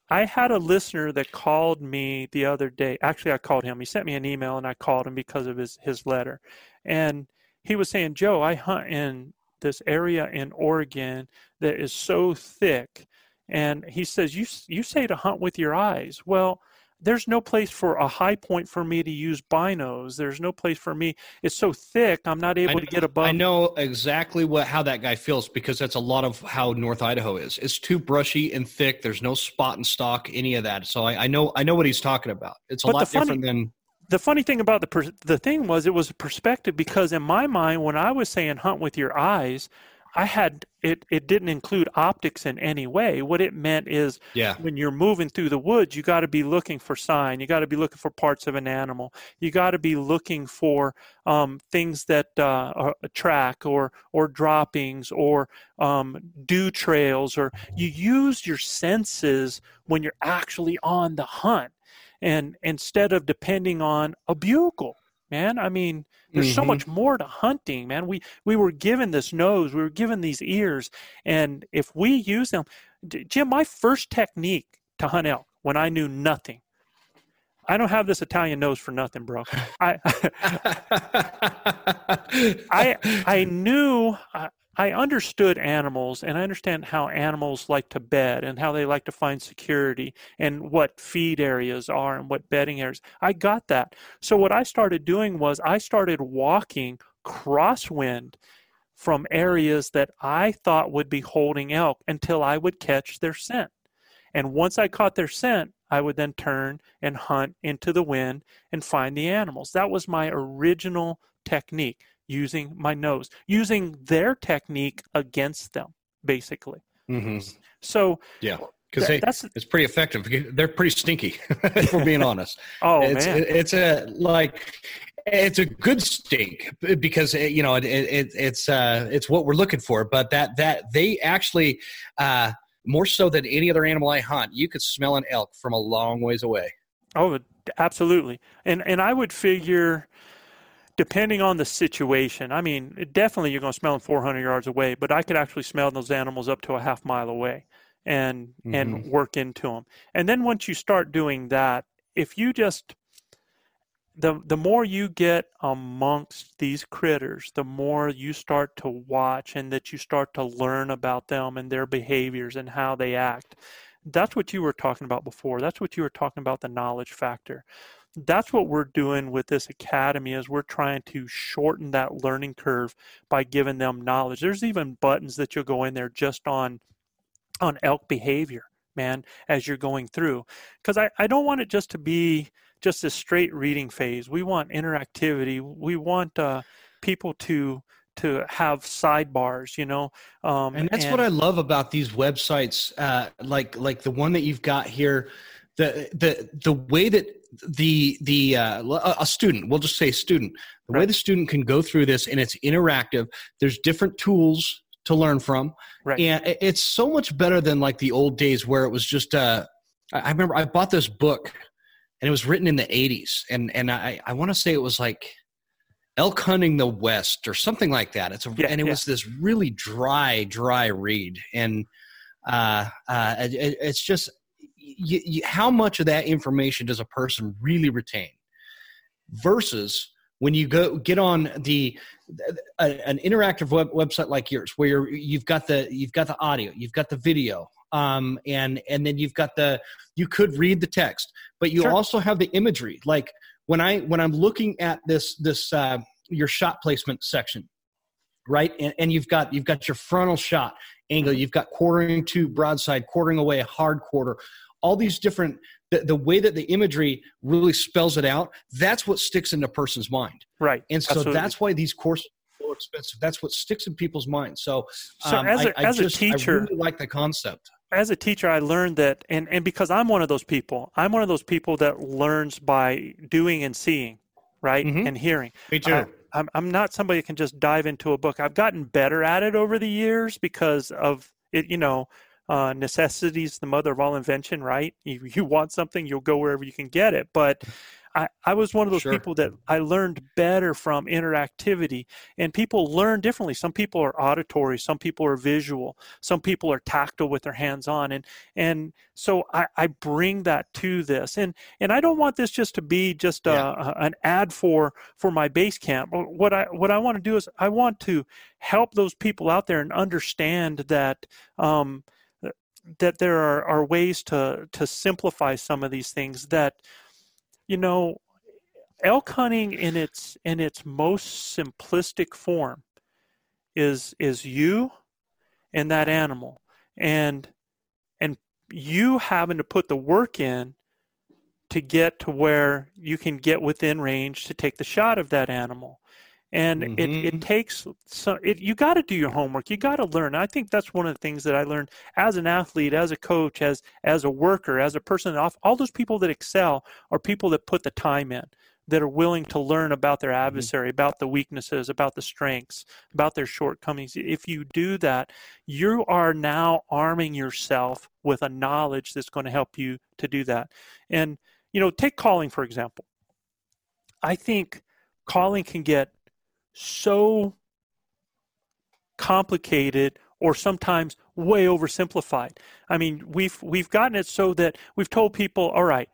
i had a listener that called me the other day. Actually i called him. He sent me an email and i called him because of his his letter. And he was saying joe i hunt in this area in oregon that is so thick and he says, "You you say to hunt with your eyes." Well, there's no place for a high point for me to use binos. There's no place for me. It's so thick, I'm not able know, to get above. I know exactly what how that guy feels because that's a lot of how North Idaho is. It's too brushy and thick. There's no spot and stock, any of that. So I, I know I know what he's talking about. It's a but lot funny, different than. The funny thing about the per, the thing was it was a perspective because in my mind when I was saying hunt with your eyes, I had it it didn't include optics in any way. What it meant is yeah. when you're moving through the woods, you got to be looking for sign. You got to be looking for parts of an animal. You got to be looking for um, things that uh, are track or or droppings or um, dew trails. Or you use your senses when you're actually on the hunt, and instead of depending on a bugle man. I mean, there's mm-hmm. so much more to hunting, man. We we were given this nose, we were given these ears, and if we use them, Jim, my first technique to hunt elk when I knew nothing. I don't have this Italian nose for nothing, bro. I I I knew I understood animals and I understand how animals like to bed and how they like to find security and what feed areas are and what bedding areas. I got that. So what I started doing was I started walking crosswind from areas that I thought would be holding elk until I would catch their scent. And once I caught their scent, I would then turn and hunt into the wind and find the animals. That was my original technique using my nose, using their technique against them, basically. Mm-hmm. So yeah. Because th- that's it's pretty effective. They're pretty stinky, if we're being honest. oh it's, man, it's a like it's a good stink because it, you know it, it, it's uh, it's what we're looking for. But that that they actually uh, more so than any other animal I hunt, you could smell an elk from a long ways away. Oh, absolutely. And and I would figure depending on the situation. I mean, definitely you're going to smell them 400 yards away, but I could actually smell those animals up to a half mile away and mm-hmm. and work into them. And then once you start doing that, if you just the the more you get amongst these critters, the more you start to watch and that you start to learn about them and their behaviors and how they act. That's what you were talking about before. That's what you were talking about the knowledge factor that's what we're doing with this academy is we're trying to shorten that learning curve by giving them knowledge there's even buttons that you'll go in there just on on elk behavior man as you're going through because I, I don't want it just to be just this straight reading phase. We want interactivity. We want uh, people to to have sidebars, you know. Um, and that's and, what I love about these websites, uh, like like the one that you've got here. The the the way that the the uh, a student, we'll just say student, the right. way the student can go through this and it's interactive. There's different tools to learn from, right. and it's so much better than like the old days where it was just. Uh, I remember I bought this book, and it was written in the '80s, and and I I want to say it was like elk hunting the west or something like that it's a, yeah, and it yeah. was this really dry dry read and uh, uh, it, it's just you, you, how much of that information does a person really retain versus when you go get on the a, an interactive web, website like yours where you have got the you've got the audio you've got the video um, and and then you've got the you could read the text but you sure. also have the imagery. Like when I when I'm looking at this this uh, your shot placement section, right, and, and you've got you've got your frontal shot angle, you've got quartering to broadside, quartering away, hard quarter, all these different the, the way that the imagery really spells it out. That's what sticks in a person's mind, right? And so Absolutely. that's why these courses are so expensive. That's what sticks in people's minds. So, so um, as a, I, I as just, a teacher, I really like the concept as a teacher, I learned that, and, and because I'm one of those people, I'm one of those people that learns by doing and seeing, right, mm-hmm. and hearing. Me too. I, I'm I'm not somebody that can just dive into a book. I've gotten better at it over the years because of it. You know, uh, necessity is the mother of all invention, right? You you want something, you'll go wherever you can get it. But I, I was one of those sure. people that I learned better from interactivity, and people learn differently. Some people are auditory, some people are visual, some people are tactile with their hands on, and and so I, I bring that to this, and and I don't want this just to be just a, yeah. a, an ad for for my base camp. What I what I want to do is I want to help those people out there and understand that. Um, that there are, are ways to to simplify some of these things that you know, elk hunting in its in its most simplistic form is is you and that animal. And and you having to put the work in to get to where you can get within range to take the shot of that animal and mm-hmm. it, it takes so it, you got to do your homework you got to learn i think that's one of the things that i learned as an athlete as a coach as as a worker as a person off all those people that excel are people that put the time in that are willing to learn about their mm-hmm. adversary mm-hmm. about the weaknesses about the strengths about their shortcomings if you do that you are now arming yourself with a knowledge that's going to help you to do that and you know take calling for example i think calling can get so complicated or sometimes way oversimplified. I mean, we've we've gotten it so that we've told people, all right,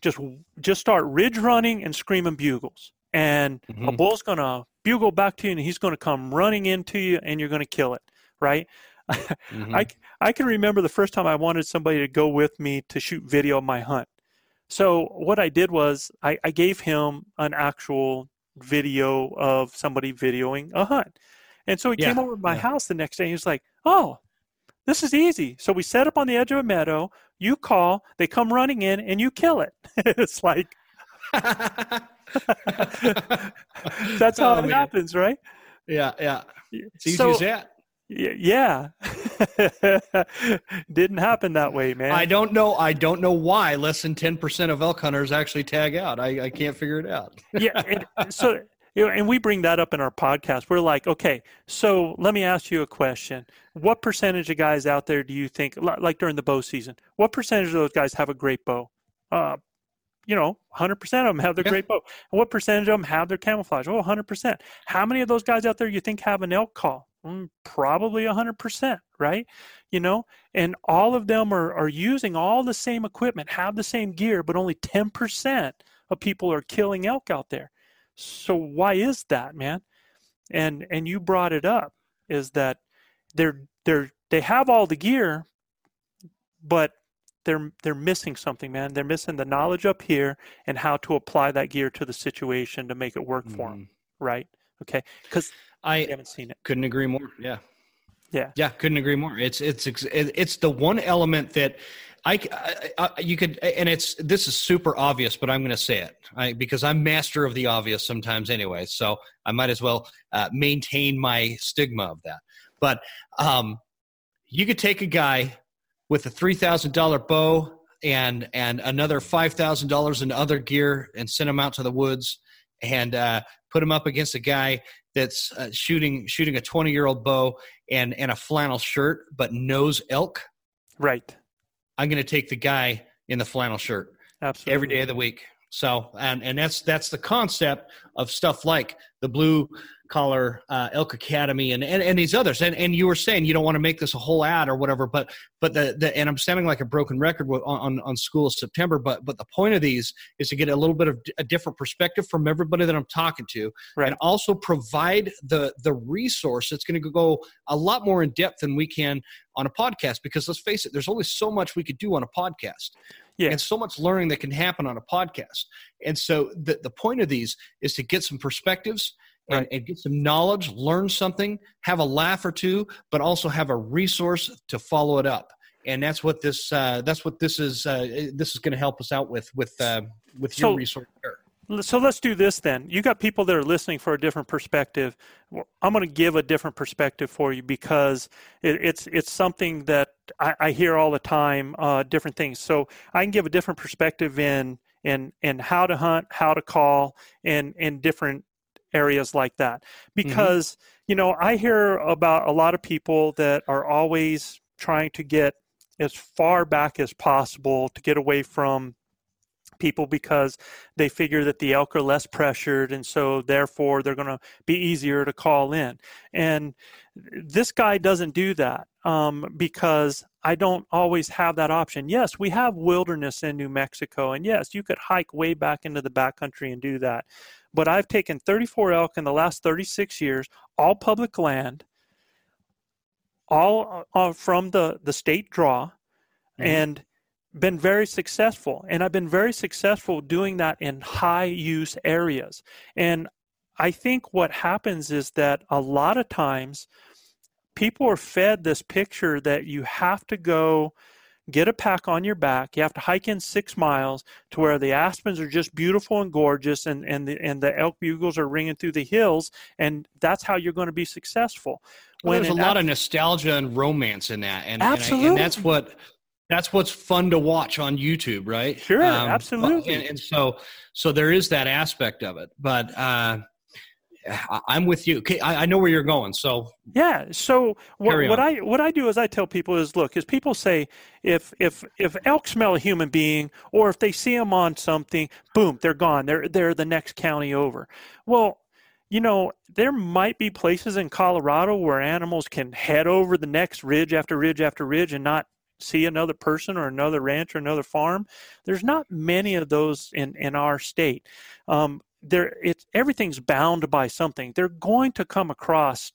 just just start ridge running and screaming bugles, and mm-hmm. a bull's gonna bugle back to you, and he's gonna come running into you, and you're gonna kill it, right? mm-hmm. I I can remember the first time I wanted somebody to go with me to shoot video of my hunt. So what I did was I, I gave him an actual video of somebody videoing a hunt. And so he yeah, came over to my yeah. house the next day and he was like, Oh, this is easy. So we set up on the edge of a meadow, you call, they come running in, and you kill it. it's like that's how oh, it man. happens, right? Yeah, yeah. It's easy so, as that. Yeah. Didn't happen that way, man. I don't know. I don't know why less than 10% of elk hunters actually tag out. I, I can't figure it out. yeah. And so, you know, and we bring that up in our podcast. We're like, okay, so let me ask you a question. What percentage of guys out there do you think, like during the bow season, what percentage of those guys have a great bow? Uh, you know, 100% of them have their yeah. great bow. And what percentage of them have their camouflage? Oh, 100%. How many of those guys out there do you think have an elk call? Probably 100%, right? You know, and all of them are, are using all the same equipment, have the same gear, but only 10% of people are killing elk out there. So why is that, man? And and you brought it up is that they're they're they have all the gear, but they're they're missing something, man. They're missing the knowledge up here and how to apply that gear to the situation to make it work mm. for them, right? Okay, because I haven't seen it. Couldn't agree more. Yeah. Yeah. Yeah, couldn't agree more. It's it's it's the one element that I, I, I, you could and it's this is super obvious but i'm going to say it I, because i'm master of the obvious sometimes anyway so i might as well uh, maintain my stigma of that but um, you could take a guy with a $3000 bow and and another $5000 in other gear and send him out to the woods and uh, put him up against a guy that's uh, shooting shooting a 20 year old bow and and a flannel shirt but knows elk right I'm going to take the guy in the flannel shirt Absolutely. every day of the week. So, and and that's that's the concept of stuff like the blue collar uh, elk academy and, and and these others and and you were saying you don't want to make this a whole ad or whatever but but the, the and i'm sounding like a broken record on, on on school of september but but the point of these is to get a little bit of a different perspective from everybody that i'm talking to right. and also provide the the resource that's going to go a lot more in depth than we can on a podcast because let's face it there's only so much we could do on a podcast yeah. and so much learning that can happen on a podcast. And so the, the point of these is to get some perspectives and, Right. and get some knowledge, learn something, have a laugh or two, but also have a resource to follow it up. And that's what this uh, that's what this is uh, this is going to help us out with with uh, with So- your resource. there. So let's do this then. You got people that are listening for a different perspective. I'm going to give a different perspective for you because it, it's it's something that I, I hear all the time. Uh, different things. So I can give a different perspective in in in how to hunt, how to call, and in different areas like that. Because you know I hear about a lot of people that are always trying to get as far back as possible to get away from people because they figure that the elk are less pressured and so therefore they're going to be easier to call in and this guy doesn't do that um, because i don't always have that option. Yes we have wilderness in new mexico and yes you could hike way back into the backcountry and do that. But i've taken 34 elk in the last 36 years all public land all uh, from the, the state draw Mhm. and been very successful. And i've been very successful doing that in high use areas. And i think what happens is that a lot of times people are fed this picture that you have to go get a pack on your back you have to hike in six miles to where the aspens are just beautiful and gorgeous and, and, the, and the elk bugles are ringing through the hills and that's how you're going to be successful Well, there's a lot act- of nostalgia and romance in that, and and, I, and that's what that's what's fun to watch on YouTube, right? Um, Sure, absolutely. And, and so so there is that aspect of it, but uh, I'm with you. I know where you're going, so Yeah. So what, what. I what I do is I tell people is look, is people say if if if elk smell a human being or if they see them on something, boom, they're gone. They're they're the next county over. Well, you know, there might be places in Colorado where animals can head over the next ridge after ridge after ridge and not see another person or another ranch or another farm. There's not many of those in in our state. Um, there, it's everything's bound by something. They're going to come across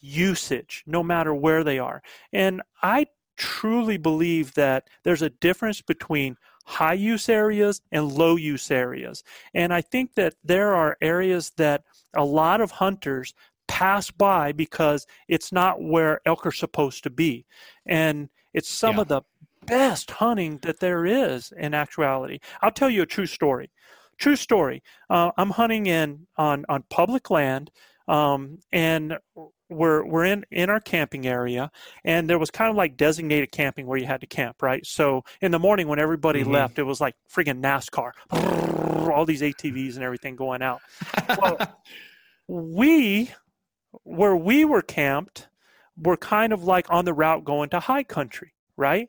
usage no matter where they are. And I truly believe that there's a difference between high use areas and low use areas. And I think that there are areas that a lot of hunters pass by because it's not where elk are supposed to be. And it's some Yeah. of the best hunting that there is in actuality. I'll tell you a true story. True story. Uh, I'm hunting in on on public land, um, and we're we're in in our camping area, and there was kind of like designated camping where you had to camp, right? So in the morning when everybody Mhm. left, it was like friggin' NASCAR, all these ATVs and everything going out. Well, we where we were camped were kind of like on the route going to high country, right?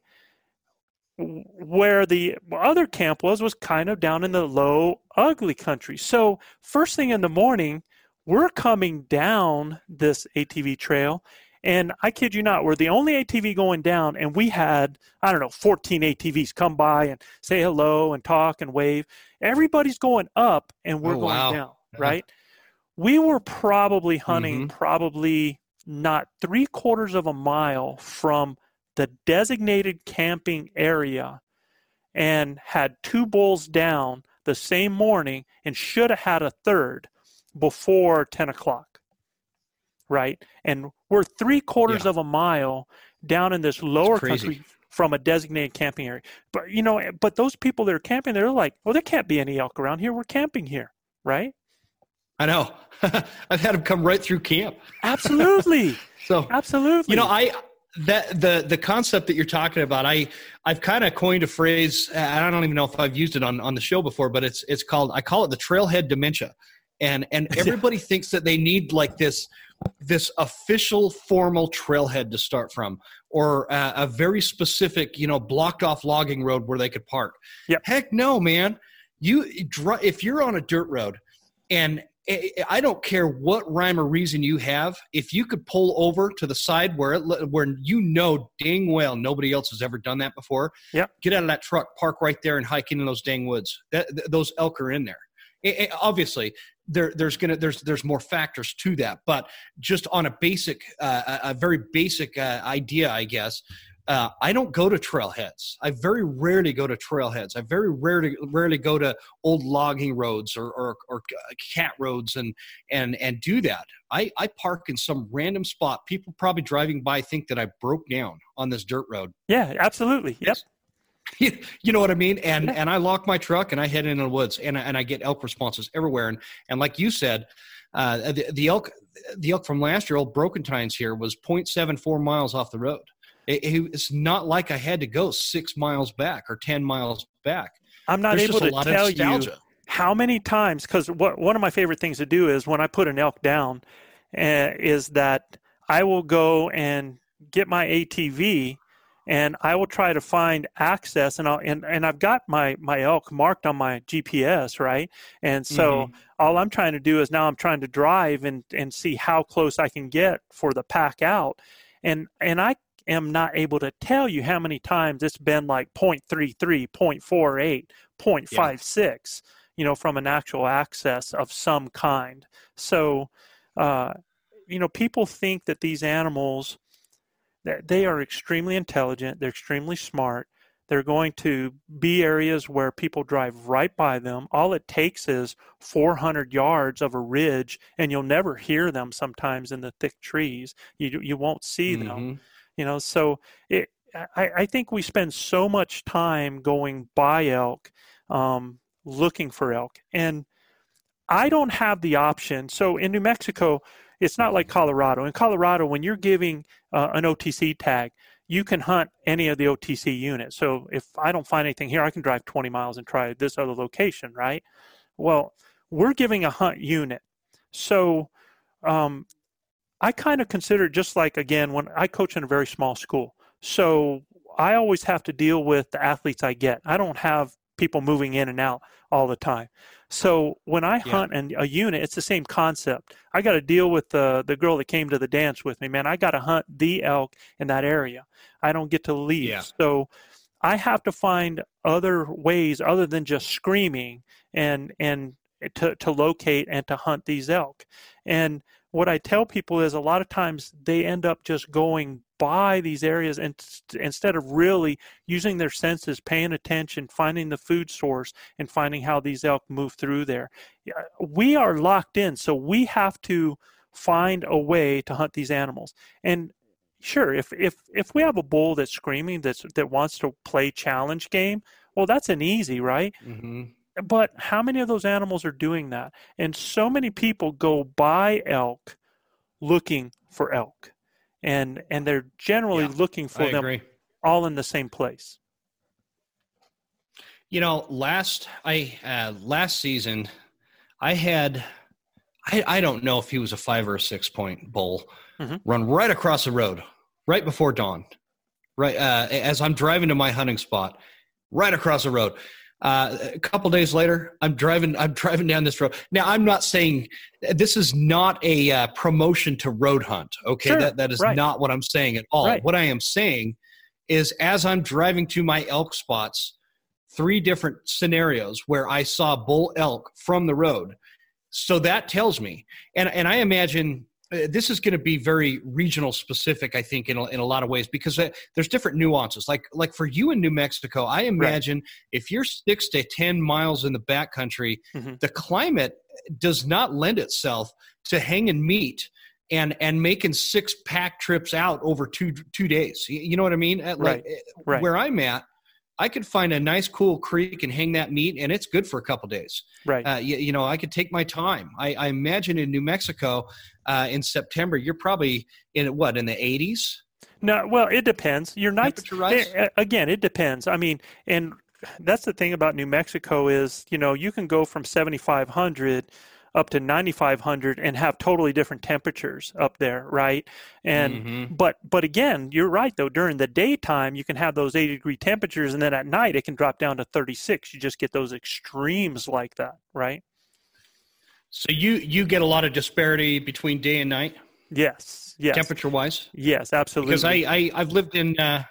Where the other camp was was kind of down in the low, ugly country. So first thing in the morning, we're coming down this ATV trail, and I kid you not, we're the only ATV going down, and we had I don't know 14 ATVs come by and say hello and talk and wave. Everybody's going up, and we're Oh, going wow. down, right? We were probably hunting Mhm. probably not three quarters of a mile from the designated camping area and had two bulls down the same morning and should have had a third before 10 o'clock right? And we're three quarters Yeah. of a mile down in this lower country from a designated camping area. But you know, but those people that are camping, they're like, "Oh, there can't be any elk around here. We're camping here, right?" I know. I've had them come right through camp. Absolutely, So absolutely. you know, I that the the concept that you're talking about, I I've kind of coined a phrase. I don't even know if I've used it on on the show before, but it's it's called I call it the trailhead dementia, and and everybody thinks that they need like this this official formal trailhead to start from or a, a very specific you know blocked off logging road where they could park Yep. heck no man you if you're on a dirt road and I don't care what rhyme or reason you have. If you could pull over to the side where it, where you know dang well nobody else has ever done that before, Yep. get out of that truck, park right there, and hike into those dang woods. That, those elk are in there. I- I- obviously, there, there's gonna there's there's more factors to that, but just on a basic, uh, a, a very basic uh, idea, I guess. Uh, I don't go to trailheads. I very rarely go to trailheads. I very rarely rarely go to old logging roads or, or, or cat roads and and and do that. I, I park in some random spot. People probably driving by think that I broke down on this dirt road. yeah, absolutely. Yep. you know what I mean? And Yeah. and I lock my truck and I head into the woods and I- and I get elk responses everywhere. And and like you said, uh, the, the elk the elk from last year, old Broken Tines here, was 0.74 miles off the road. It, it- it's not like I had to go six miles back or ten miles back. I'm not There's able to tell you how many times because what one of my favorite things to do is when i put an elk down uh, is that i will go and get my atv and i will try to find access and I'll, and, and i've got my my elk marked on my gps right and so Mhm. all i'm trying to do is now i'm trying to drive and and see how close i can get for the pack out and and i am not able to tell you how many times it's been like 0.33 0.48 0.56 you know from an actual access of some kind. So uh, you know people think that these animals that they are extremely intelligent they're extremely smart they're going to be areas where people drive right by them. All it takes is 400 yards of a ridge and you'll never hear them sometimes in the thick trees. You you won't see them. Mhm. You know so it I, I think we spend so much time going by elk um, looking for elk. And i don't have the option so in new mexico it's not like colorado. In colorado when you're giving uh, an otc tag you can hunt any of the otc units. So if i don't find anything here i can drive 20 miles and try this other location right? Well we're giving a hunt unit. So um, I kind of consider just like again when I coach in a very small school. So I always have to deal with the athletes I get. I don't have people moving in and out all the time. So when I Yeah. hunt and a unit, it's the same concept. I got to deal with the the girl that came to the dance with me. Man, I got to hunt the elk in that area. I don't get to leave. Yeah. So I have to find other ways other than just screaming and and to to locate and to hunt these elk. And what I tell people is a lot of times they end up just going by these areas and instead of really using their senses, paying attention, finding the food source, and finding how these elk move through there. We are locked in, so we have to find a way to hunt these animals. And sure, if if if we have a bull that's screaming that's that wants to play challenge game, well, that's an easy, right? Mhm. But how many of those animals are doing that? And so many people go by elk looking for elk. And and they're generally Yeah, looking for I them agree. all in the same place. You know, last I uh, last season, I had I, I don't know if he was a five or a six point bull Mhm. run right across the road right before dawn, right uh, as I'm driving to my hunting spot, right across the road. Uh, a couple days later, I'm driving. I'm driving down this road. Now, I'm not saying this is not a uh, promotion to road hunt. Okay, Sure, that that is right. not what I'm saying at all. Right. What I am saying is, as I'm driving to my elk spots, three different scenarios where I saw bull elk from the road. So that tells me, and and I imagine this is going to be very regional specific. I think in a, in a lot of ways because uh, there's different nuances. Like like for you in New Mexico, I imagine if you're six to ten miles in the backcountry, Mhm. the climate does not lend itself to hanging meat and and making six pack trips out over two two days. You know what I mean? Like right. right. where I'm at, I could find a nice cool creek and hang that meat, and it's good for a couple days. Right. Uh, you, you, know, I could take my time. I, I imagine in New Mexico, uh, in September, you're probably in what in the 80s. No, well, it depends. Your nights it, again, it depends. I mean, and that's the thing about New Mexico is, you know, you can go from 7500 up to 9500 and have totally different temperatures up there right and mm-hmm. but but again you're right though during the daytime you can have those 80 degree temperatures and then at night it can drop down to 36 you just get those extremes like that right so you you get a lot of disparity between day and night yes yes temperature wise yes absolutely because i, I i've lived in uh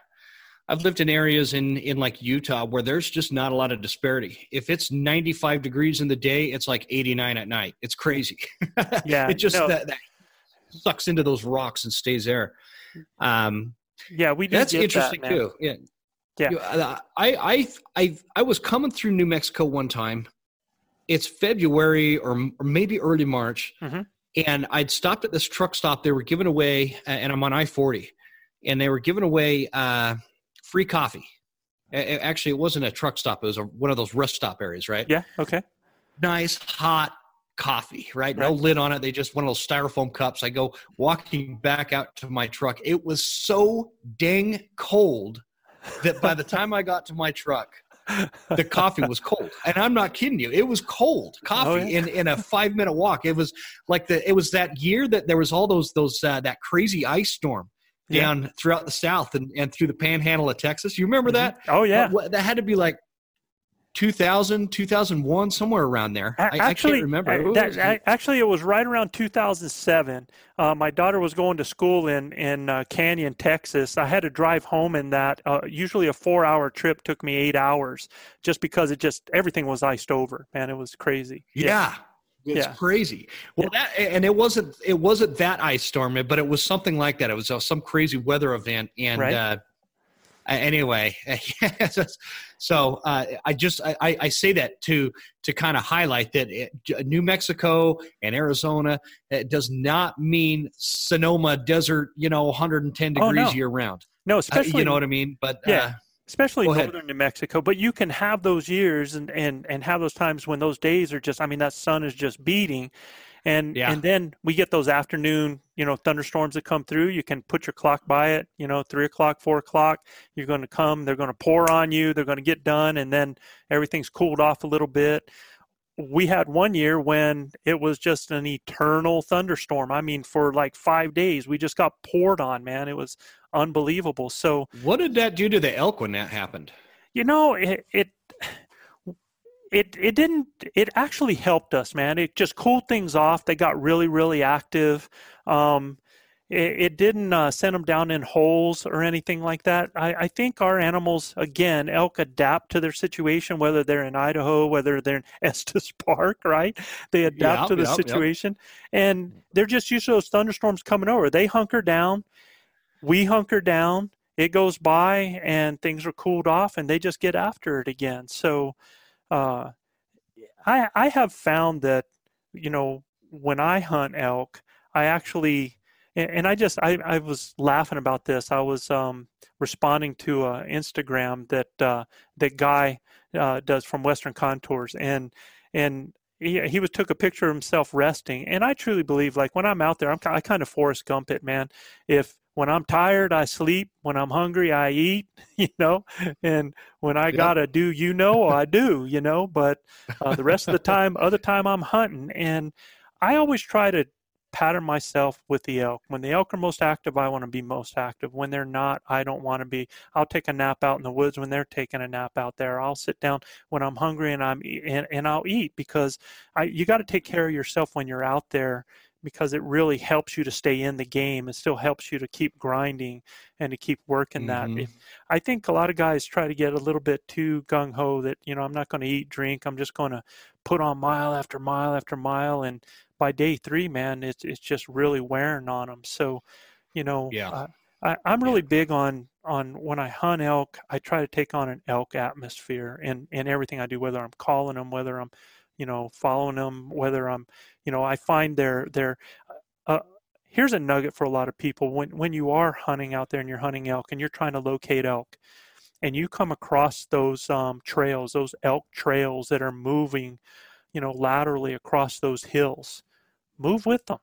I've lived in areas in in like Utah where there's just not a lot of disparity. If it's 95 degrees in the day, it's like 89 at night. It's crazy. Yeah, it just no. that, that, sucks into those rocks and stays there. Um, yeah, we that's interesting that, too. Yeah, yeah. Uh, I I I I was coming through New Mexico one time. It's February or, or maybe early March, mm-hmm. and I'd stopped at this truck stop. They were giving away, and I'm on I 40, and they were giving away. Uh, free coffee. Actually, it wasn't a truck stop. It was a, one of those rest stop areas, right? Yeah. Okay. Nice hot coffee, right? right? No lid on it. They just one of those styrofoam cups. I go walking back out to my truck. It was so dang cold that by the time I got to my truck, the coffee was cold. And I'm not kidding you. It was cold coffee oh, yeah. in, in a five minute walk. It was like the it was that year that there was all those those uh, that crazy ice storm down yeah. throughout the South and, and through the panhandle of Texas. You remember that? Oh, yeah. That, that had to be like 2000, 2001, somewhere around there. I, actually, I can't remember. That, actually, it was right around 2007. Uh, my daughter was going to school in in uh, Canyon, Texas. I had to drive home in that. Uh, usually, a four-hour trip took me eight hours, just because it just everything was iced over. Man, it was crazy. Yeah, yeah. It's yeah. crazy. Well, yeah. that and it wasn't it wasn't that ice storm, but it was something like that. It was uh, some crazy weather event, and right. uh, anyway, so uh, I just I, I say that to to kind of highlight that it, New Mexico and Arizona does not mean Sonoran Desert, you know, 110 degrees oh, no. year round. No, especially uh, you know what I mean. But yeah uh, especially northern New Mexico. But you can have those years and, and, and have those times when those days are just, I mean, that sun is just beating. And, yeah. and then we get those afternoon, you know, thunderstorms that come through. You can put your clock by it, you know, three o'clock, four o'clock. You're going to come, they're going to pour on you, they're going to get done, and then everything's cooled off a little bit we had one year when it was just an eternal thunderstorm. I mean, for like five days, we just got poured on, man. It was unbelievable. So, what did that do to the elk when that happened? You know, it it it, it didn't. It actually helped us, man. It just cooled things off. They got really, really active. Um, it, it didn't uh, send them down in holes or anything like that. I, I think our animals, again, elk adapt to their situation, whether they're in Idaho, whether they're in Estes Park, right? They adapt to the situation, and they're just used to those thunderstorms coming over. They hunker down, we hunker down. It goes by, and things are cooled off, and they just get after it again. So, uh, I I have found that you know when I hunt elk, I actually and, I just I, I was laughing about this. I was um, responding to uh, Instagram that uh, that guy uh, does from Western Contours, and and he, he was took a picture of himself resting, and I truly believe like when I'm out there, I'm I kind of Forrest Gump it, man. If when I'm tired, I sleep. When I'm hungry, I eat. You know, and when I gotta do, you know, I do. You know, but uh, the rest of the time, other time, I'm hunting, and I always try to pattern myself with the elk. When the elk are most active, I want to be most active. When they're not, I don't want to be. I'll take a nap out in the woods when they're taking a nap out there. I'll sit down when I'm hungry and I'm and, and I'll eat because I you got to take care of yourself when you're out there because it really helps you to stay in the game. It still helps you to keep grinding and to keep working mm-hmm. that. I think a lot of guys try to get a little bit too gung ho that, you know, I'm not going to eat, drink. I'm just going to put on mile after mile after mile. And by day three, man, it's it's just really wearing on them. So, you know, yeah. I, I'm really yeah. big on on when I hunt elk. I try to take on an elk atmosphere and and everything I do, whether I'm calling them, whether I'm, you know, following them, whether I'm, you know, I find their their. Uh, uh here's a nugget for a lot of people when when you are hunting out there and you're hunting elk and you're trying to locate elk and you come across those um, trails those elk trails that are moving you know laterally across those hills move with them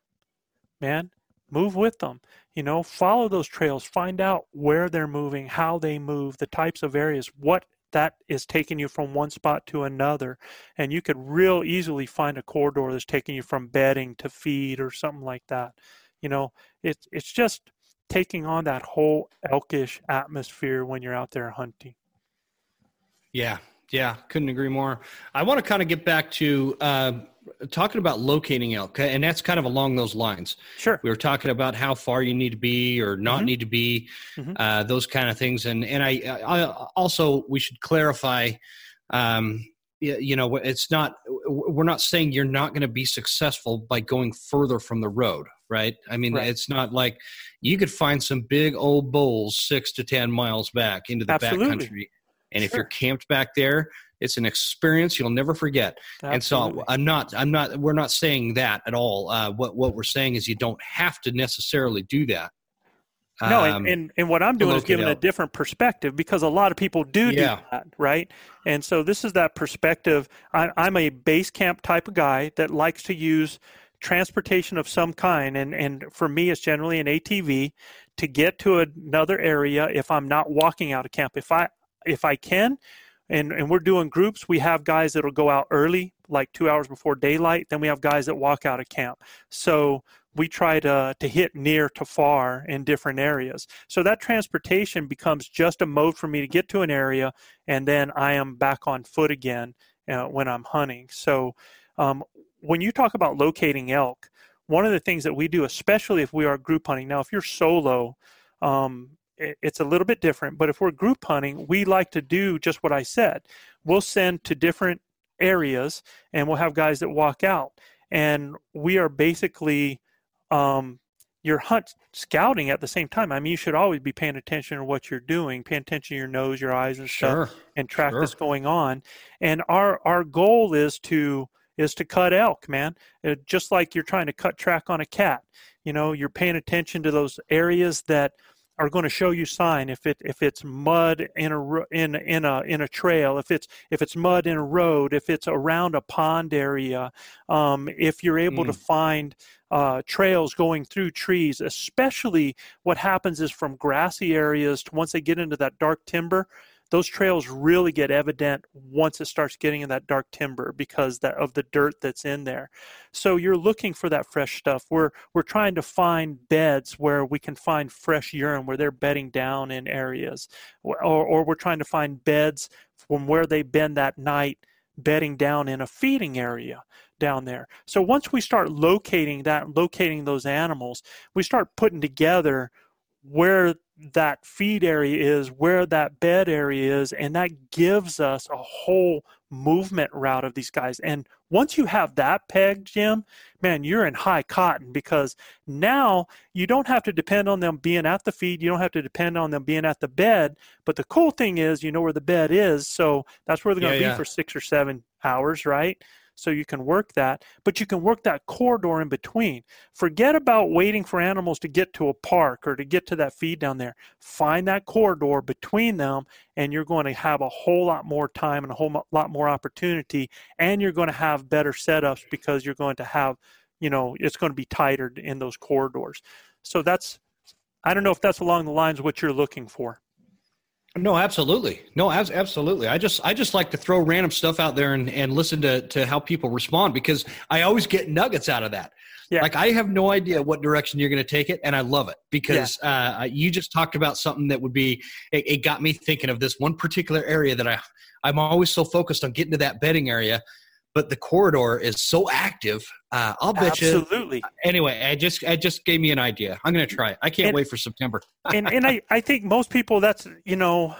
man move with them you know follow those trails find out where they're moving how they move the types of areas what that is taking you from one spot to another and you could real easily find a corridor that's taking you from bedding to feed or something like that you know? It's it's just taking on that whole elkish atmosphere when you're out there hunting. Yeah yeah couldn't agree more. I want to kind of get back to uh, talking about locating elk, and that's kind of along those lines. Sure. We were talking about how far you need to be or not mm-hmm. need to be, mm-hmm. uh, those kind of things, and and I, I also we should clarify. Um, you know, it's not. We're not saying you're not going to be successful by going further from the road, right? I mean, right. it's not like you could find some big old bulls six to ten miles back into the Absolutely. backcountry, and sure. if you're camped back there, it's an experience you'll never forget. Absolutely. And so I'm not, I'm not, we're not saying that at all. Uh, what what we're saying is you don't have to necessarily do that. No, and, um, and, and, what I'm doing is giving a different perspective because a lot of people do yeah. do that, right? And so this is that perspective. I, I'm a base camp type of guy that likes to use transportation of some kind, and and for me, it's generally an ATV to get to another area if I'm not walking out of camp. If I if I can, and and we're doing groups. We have guys that'll go out early like two hours before daylight. Then we have guys that walk out of camp. So we try to to hit near to far in different areas. So that transportation becomes just a mode for me to get to an area and then i am back on foot again uh, when i'm hunting. So um, when you talk about locating elk one of the things that we do especially if we are group hunting now if you're solo um, it's a little bit different. But if we're group hunting, we like to do just what I said. We'll send to different areas and we'll have guys that walk out. And we are basically um, your hunt scouting at the same time. I mean, you should always be paying attention to what you're doing, paying attention to your nose, your eyes, and sure. stuff, and track sure. what's going on. And our our goal is to is to cut elk, man. It, uh, just like you're trying to cut track on a cat. You know, you're paying attention to those areas that are going to show you sign if it if it's mud in a in in a in a trail if it's if it's mud in a road if it's around a pond area um, if you're able mm. to find uh, trails going through trees especially what happens is from grassy areas to once they get into that dark timber those trails really get evident once it starts getting in that dark timber because that, of the dirt that's in there. So you're looking for that fresh stuff. We're we're trying to find beds where we can find fresh urine where they're bedding down in areas, or or we're trying to find beds from where they've been that night bedding down in a feeding area down there. So once we start locating that, locating those animals, we start putting together where that feed area is, where that bed area is, and that gives us a whole movement route of these guys. And once you have that pegged, Jim, man, you're in high cotton because now you don't have to depend on them being at the feed. You don't have to depend on them being at the bed. But the cool thing is, you know where the bed is. So that's where they're going to yeah, be yeah. for six or seven hours, right? So you can work that, but you can work that corridor in between. Forget about waiting for animals to get to a park or to get to that feed down there. Find that corridor between them, and you're going to have a whole lot more time and a whole lot more opportunity, and you're going to have better setups because you're going to have, you know, it's going to be tighter in those corridors. So that's, I don't know if that's along the lines what you're looking for. No, absolutely. No, absolutely. I just I just like to throw random stuff out there and, and listen to to how people respond because I always get nuggets out of that. Yeah. Like I have no idea what direction you're going to take it, and I love it because yeah. uh, you just talked about something that would be. It, it, got me thinking of this one particular area that I I'm always so focused on getting to that bedding area, but the corridor is so active. Uh, I'll bet Absolutely. you. Absolutely. Anyway, I just I just gave me an idea. I'm going to try it. I can't and, wait for September. and and I I think most people that's you know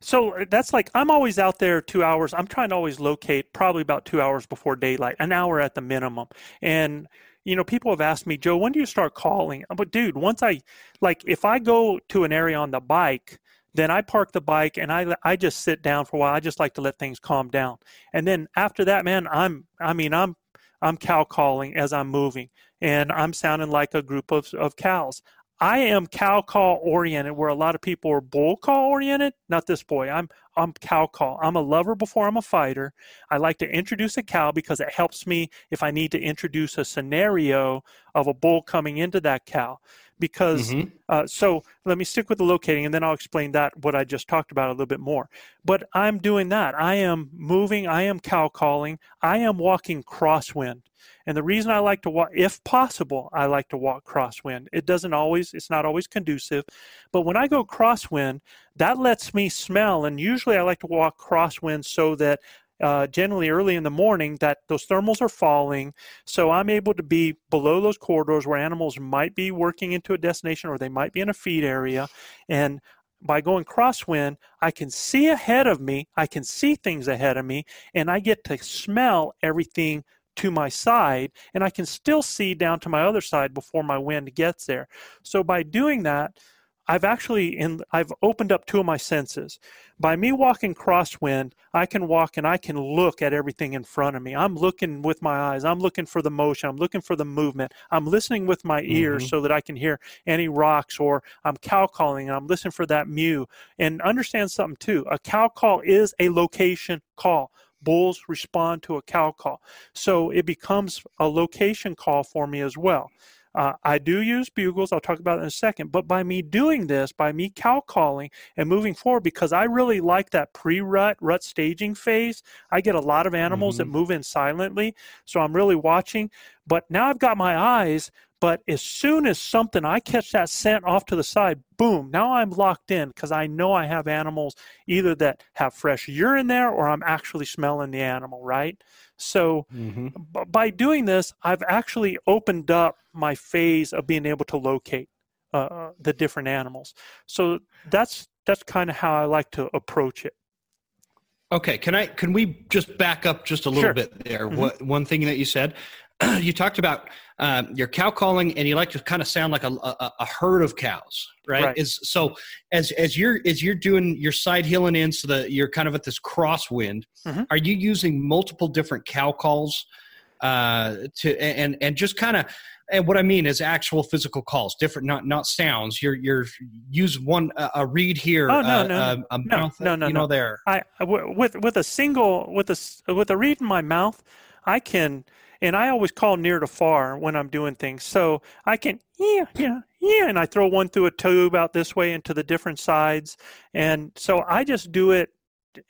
so that's like I'm always out there two hours. I'm trying to always locate probably about two hours before daylight, an hour at the minimum. And you know, people have asked me, Joe, when do you start calling? But dude, once I like, if I go to an area on the bike, then I park the bike and I I just sit down for a while. I just like to let things calm down. And then after that, man, I'm I mean I'm I'm cow calling as I'm moving, and I'm sounding like a group of, of cows. I am cow call oriented, where a lot of people are bull call oriented. Not this boy. I'm I'm cow call. I'm a lover before I'm a fighter. I like to introduce a cow because it helps me if I need to introduce a scenario of a bull coming into that cow because mm-hmm. uh, so let me stick with the locating and then I'll explain that what I just talked about a little bit more. But I'm doing that. I am moving. I am cow calling. I am walking crosswind. And the reason I like to walk, if possible, I like to walk crosswind. It doesn't always, it's not always conducive. But when I go crosswind, that lets me smell. And usually I like to walk crosswind so that uh, generally early in the morning that those thermals are falling. So I'm able to be below those corridors where animals might be working into a destination or they might be in a feed area. And by going crosswind, I can see ahead of me, I can see things ahead of me, and I get to smell everything to my side, and I can still see down to my other side before my wind gets there. So by doing that, I've actually in I've opened up two of my senses. By me walking crosswind, I can walk and I can look at everything in front of me. I'm looking with my eyes. I'm looking for the motion. I'm looking for the movement. I'm listening with my ears mm-hmm. so that I can hear any rocks or I'm cow calling and I'm listening for that mew. And understand something too. A cow call is a location call bulls respond to a cow call. So it becomes a location call for me as well. Uh, I do use bugles. I'll talk about it in a second. But by me doing this, by me cow calling and moving forward, because I really like that pre-rut rut staging phase, I get a lot of animals mm-hmm. that move in silently. So I'm really watching. But now I've got my eyes. But as soon as something I catch that scent off to the side, boom! Now I'm locked in because I know I have animals either that have fresh urine there or I'm actually smelling the animal. Right. So mm-hmm. b- by doing this, I've actually opened up my phase of being able to locate uh, uh the different animals. So that's that's kind of how I like to approach it. Okay, can I can we just back up just a little sure. bit there? Mm-hmm. What one thing that you said, you talked about um, your cow calling, and you like to kind of sound like a, a, a herd of cows, right? right? Is so as as you're as you're doing your side hilling in, so that you're kind of at this crosswind. Mm-hmm. Are you using multiple different cow calls uh, to and and just kind of and what I mean is actual physical calls, different, not not sounds. You're you're use one uh, a reed here, oh, no, uh, no, uh, a no, mouth, no, no, you know no. there. I with with a single with a with a reed in my mouth, I can and I always call near to far when I'm doing things. So I can, yeah, yeah, yeah, and I throw one through a tube out this way into the different sides. And so I just do it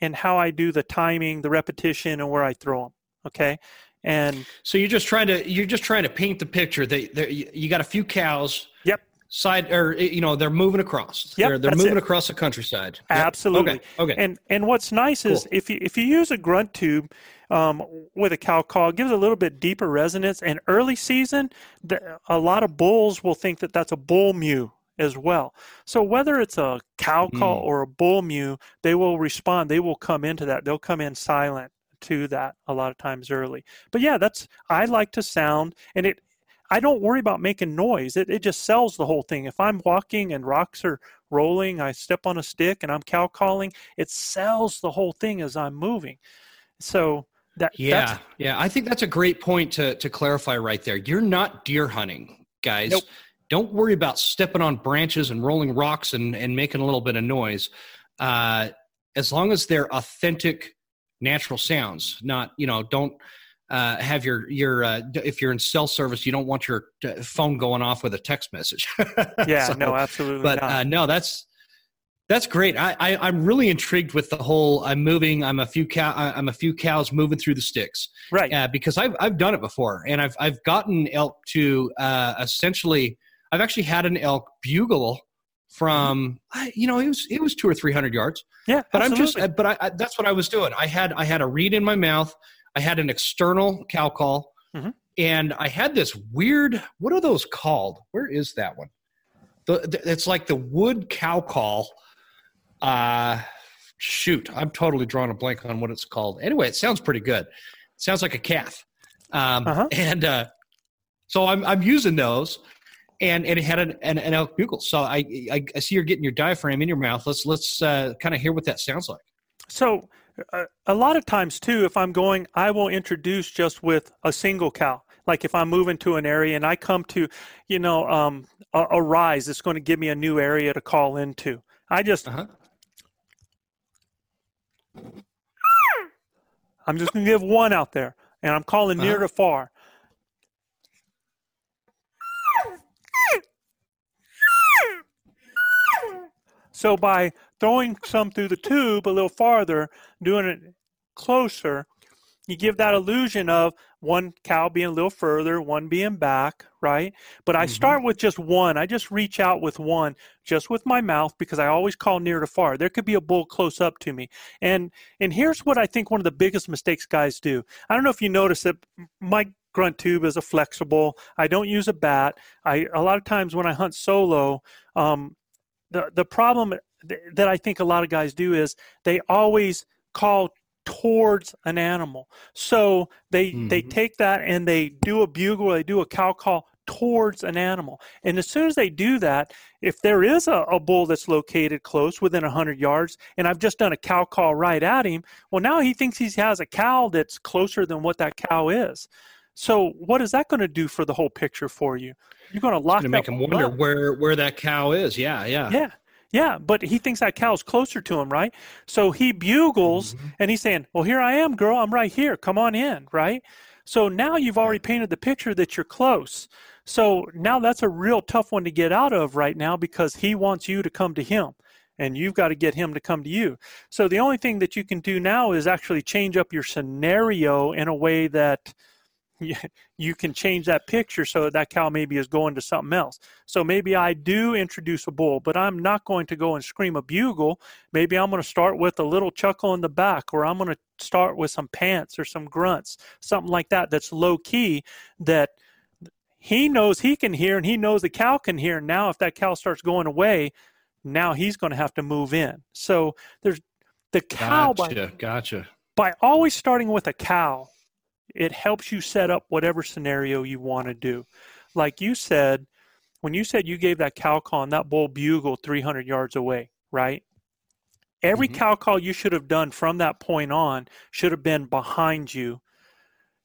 in how I do the timing, the repetition, and where I throw them. Okay. And so you're just trying to you're just trying to paint the picture. They, you got a few cows. Yep side or you know they're moving across yep, they're, they're moving it. across the countryside yep. absolutely okay. okay and and what's nice cool. is if you if you use a grunt tube um, with a cow call. It gives a little bit deeper resonance. And early season, the, a lot of bulls will think that that's a bull mew as well. So whether it's a cow call mm. or a bull mew, they will respond. They will come into that. They'll come in silent to that a lot of times early. But yeah, that's I like to sound and it I don't worry about making noise. It it just sells the whole thing. If I'm walking and rocks are rolling, I step on a stick and I'm cow calling, it sells the whole thing as I'm moving. So that, yeah, yeah. I think that's a great point to to clarify right there. You're not deer hunting, guys. Nope. Don't worry about stepping on branches and rolling rocks and and making a little bit of noise. Uh, as long as they're authentic, natural sounds. Not you know don't. Uh, have your your uh, if you're in cell service, you don't want your uh, phone going off with a text message. yeah, so, no, absolutely. But uh, no, that's that's great. I, I am really intrigued with the whole. I'm moving. I'm a few cow. I'm a few cows moving through the sticks. Right. Uh, because I've I've done it before, and I've I've gotten elk to uh, essentially. I've actually had an elk bugle from you know it was it was two or three hundred yards. Yeah. But absolutely. I'm just but I, I, that's what I was doing. I had I had a reed in my mouth. I had an external cow call, mm-hmm. and I had this weird. What are those called? Where is that one? The, the, it's like the wood cow call uh, shoot, I'm totally drawing a blank on what it's called. Anyway, it sounds pretty good. It sounds like a calf. Um, uh-huh. And uh, so I'm, I'm using those. And, and it had an, an, an elk bugle. So I, I, I, see you're getting your diaphragm in your mouth. Let's let's uh, kind of hear what that sounds like. So a, a lot of times too, if I'm going, I will introduce just with a single cow. Like if I'm moving to an area and I come to, you know, um, a, a rise, it's going to give me a new area to call into. I just, Uh-huh. I'm just going to give one out there, and I'm calling near Uh-huh. to far. So by throwing some through the tube a little farther, doing it closer, you give that illusion of one cow being a little further, one being back, right? But I Mhm. start with just one. I just reach out with one, just with my mouth, because I always call near to far. There could be a bull close up to me, and and here's what I think one of the biggest mistakes guys do. I don't know if you notice that my grunt tube is a flexible. I don't use a bat. I a lot of times when I hunt solo, um, the the problem th- that I think a lot of guys do is they always call towards an animal. So they they Mhm. take that and they do a bugle, they do a cow call towards an animal. And as soon as they do that, if there is a, a bull that's located close within 100 yards and I've just done a cow call right at him, well now he thinks he has a cow that's closer than what that cow is. So what is that going to do for the whole picture for you? You're going to lock to that make him wonder up. where where that cow is. Yeah, yeah. Yeah. Yeah, but he thinks that cow's closer to him, right? So he bugles Mhm. and he's saying, Well, here I am, girl. I'm right here. Come on in, right? So now you've already painted the picture that you're close. So now that's a real tough one to get out of right now because he wants you to come to him and you've got to get him to come to you. So the only thing that you can do now is actually change up your scenario in a way that you, can change that picture so that cow maybe is going to something else. So maybe I do introduce a bull, but I'm not going to go and scream a bugle. Maybe I'm going to start with a little chuckle in the back, or I'm going to start with some pants or some grunts, something like that that's low key that he knows he can hear and he knows the cow can hear. Now, if that cow starts going away, now he's going to have to move in. So there's the cow by Gotcha, gotcha. by always starting with a cow, it helps you set up whatever scenario you want to do. Like you said, when you said you gave that cow call and that bull bugle 300 yards away, right? Every Mhm. cow call you should have done from that point on should have been behind you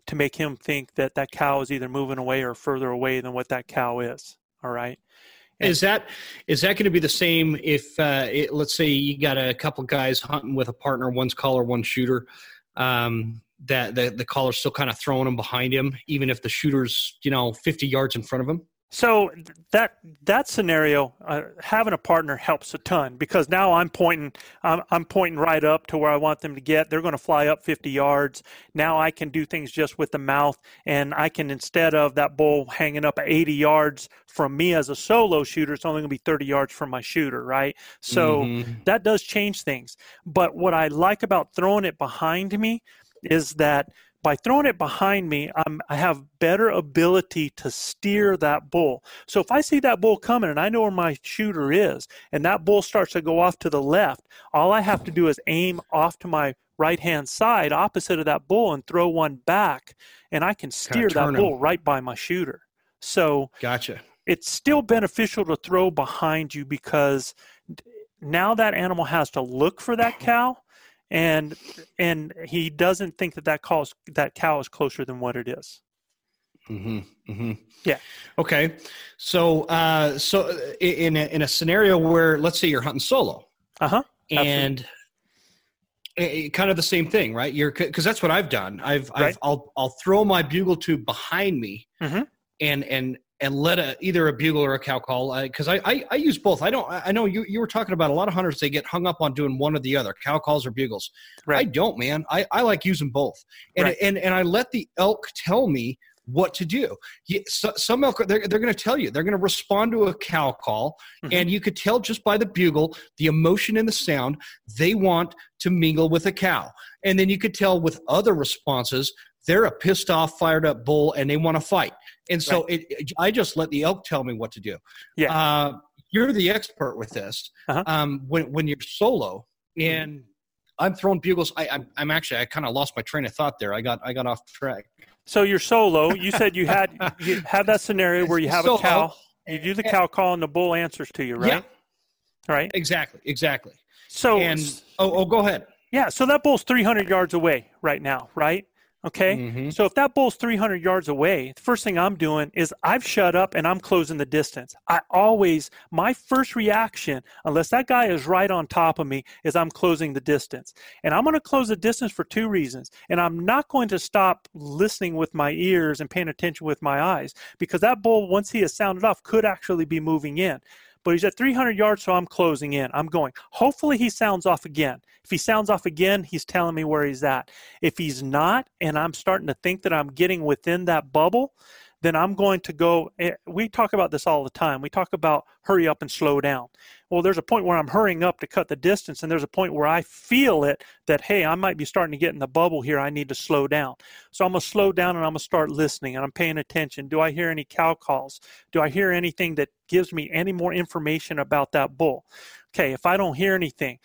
to make him think that that cow is either moving away or further away than what that cow is. All right. And- Is that is that going to be the same if uh, it, let's say you got a couple guys hunting with a partner, one's caller, one shooter, um, that the the caller's still kind of throwing him behind him, even if the shooter's you know fifty yards in front of him. So that that scenario, uh, having a partner helps a ton because now I'm pointing, I'm, I'm pointing right up to where I want them to get. They're going to fly up 50 yards. Now I can do things just with the mouth, and I can instead of that bull hanging up 80 yards from me as a solo shooter, it's only going to be 30 yards from my shooter, right? So Mhm. that does change things. But what I like about throwing it behind me is that by throwing it behind me, I'm, I have better ability to steer that bull. So if I see that bull coming and I know where my shooter is, and that bull starts to go off to the left, all I have to do is aim off to my right hand side, opposite of that bull, and throw one back, and I can steer that him. bull right by my shooter. So gotcha. it's still beneficial to throw behind you because now that animal has to look for that cow and and he doesn't think that that calls that cow is closer than what it is hmm hmm Yeah. Okay. So, uh, so in a, in a scenario where, let's say, you're hunting solo, uh-huh and i- i- kind of the same thing, right? You're because that's what I've done. I've, Right. I've I'll I'll throw my bugle tube behind me, Mhm. and and and let a either a bugle or a cow call because I, I I use both. I don't. I I know you you were talking about a lot of hunters they get hung up on doing one or the other, cow calls or bugles. I don't, man. I I like using both, and Right. and and I let the elk tell me what to do. Some elk they're, they're going to tell you they're going to respond to a cow call, Mhm. and you could tell just by the bugle, the emotion and the sound they want to mingle with a cow, and then you could tell with other responses they're a pissed off, fired up bull, and they want to fight. And so it, it- I just let the elk tell me what to do. Yeah. Uh, you're the expert with this. Uh-huh. Um, when when you're solo and I'm throwing bugles, I, I'm, I'm actually I kind of lost my train of thought there. I got I got off track. so you're solo you said you had you had that scenario where you have a cow you do the cow call and the bull answers to you right Yeah, right exactly, exactly. so and oh, oh, go ahead. Yeah, so that bull's 300 yards away right now, right? Okay. Mm-hmm. So if that bull's 300 yards away, the first thing I'm doing is I've shut up and I'm closing the distance. I always, my first reaction, unless that guy is right on top of me, is I'm closing the distance. And I'm going to close the distance for two reasons. And I'm not going to stop listening with my ears and paying attention with my eyes because that bull, once he has sounded off, could actually be moving in but he's at 300 yards, so I'm closing in. I'm going. Hopefully, he sounds off again. If he sounds off again, he's telling me where he's at. If he's not, and I'm starting to think that I'm getting within that bubble, then I'm going to go. Eh, we talk about this all the time. We talk about hurry up and slow down. Well, there's a point where I'm hurrying up to cut the distance, and there's a point where I feel it that, hey, I might be starting to get in the bubble here. I need to slow down. So I'm going to slow down and I'm going to start listening and I'm paying attention. Do I hear any cow calls? Do I hear anything that gives me any more information about that bull? Okay, if I don't hear anything,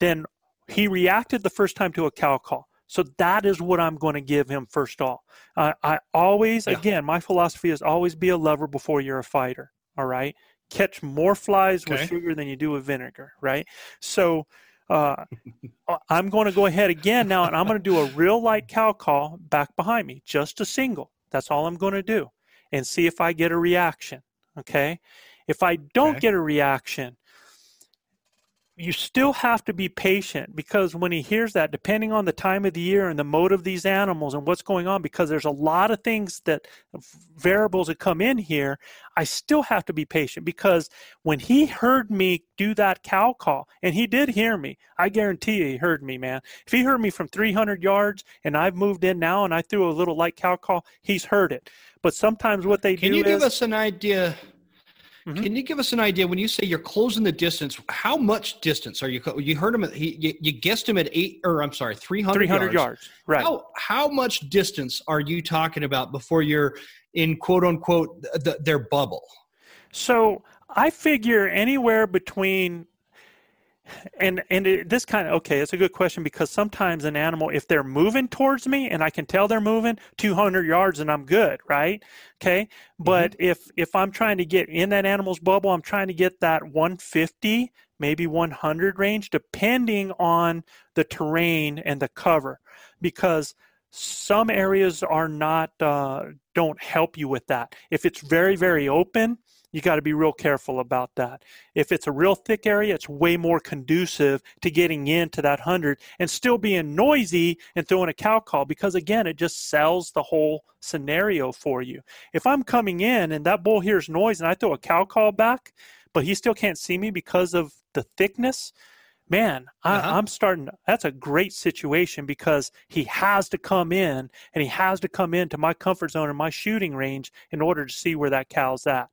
then he reacted the first time to a cow call. So that is what I'm going to give him first off. Uh, I always, yeah. again, my philosophy is always be a lover before you're a fighter. All right. Catch more flies okay. with sugar than you do with vinegar. Right. So uh, I'm going to go ahead again now and I'm going to do a real light cow call back behind me, just a single. That's all I'm going to do and see if I get a reaction. Okay. If I don't okay. get a reaction, you still have to be patient because when he hears that, depending on the time of the year and the mode of these animals and what's going on, because there's a lot of things that uh, variables that come in here, I still have to be patient because when he heard me do that cow call, and he did hear me, I guarantee you he heard me, man. If he heard me from 300 yards and I've moved in now and I threw a little light cow call, he's heard it. But sometimes what they Can do you give is, us an idea? Mm-hmm. Can you give us an idea when you say you're closing the distance? How much distance are you? You heard him. At, he, you, you guessed him at eight, or I'm sorry, 300, 300 yards. yards. Right. How, how much distance are you talking about before you're in quote unquote the, their bubble? So I figure anywhere between and and it, this kind of okay it's a good question because sometimes an animal if they're moving towards me and i can tell they're moving 200 yards and i'm good right? Okay? But mm-hmm. if if i'm trying to get in that animal's bubble i'm trying to get that 150 maybe 100 range depending on the terrain and the cover. Because some areas are not uh, don't help you with that. If it's very very open you got to be real careful about that. If it's a real thick area, it's way more conducive to getting into that 100 and still being noisy and throwing a cow call because, again, it just sells the whole scenario for you. If I'm coming in and that bull hears noise and I throw a cow call back, but he still can't see me because of the thickness, man, I, uh-huh. I'm starting. That's a great situation because he has to come in and he has to come into my comfort zone and my shooting range in order to see where that cow's at.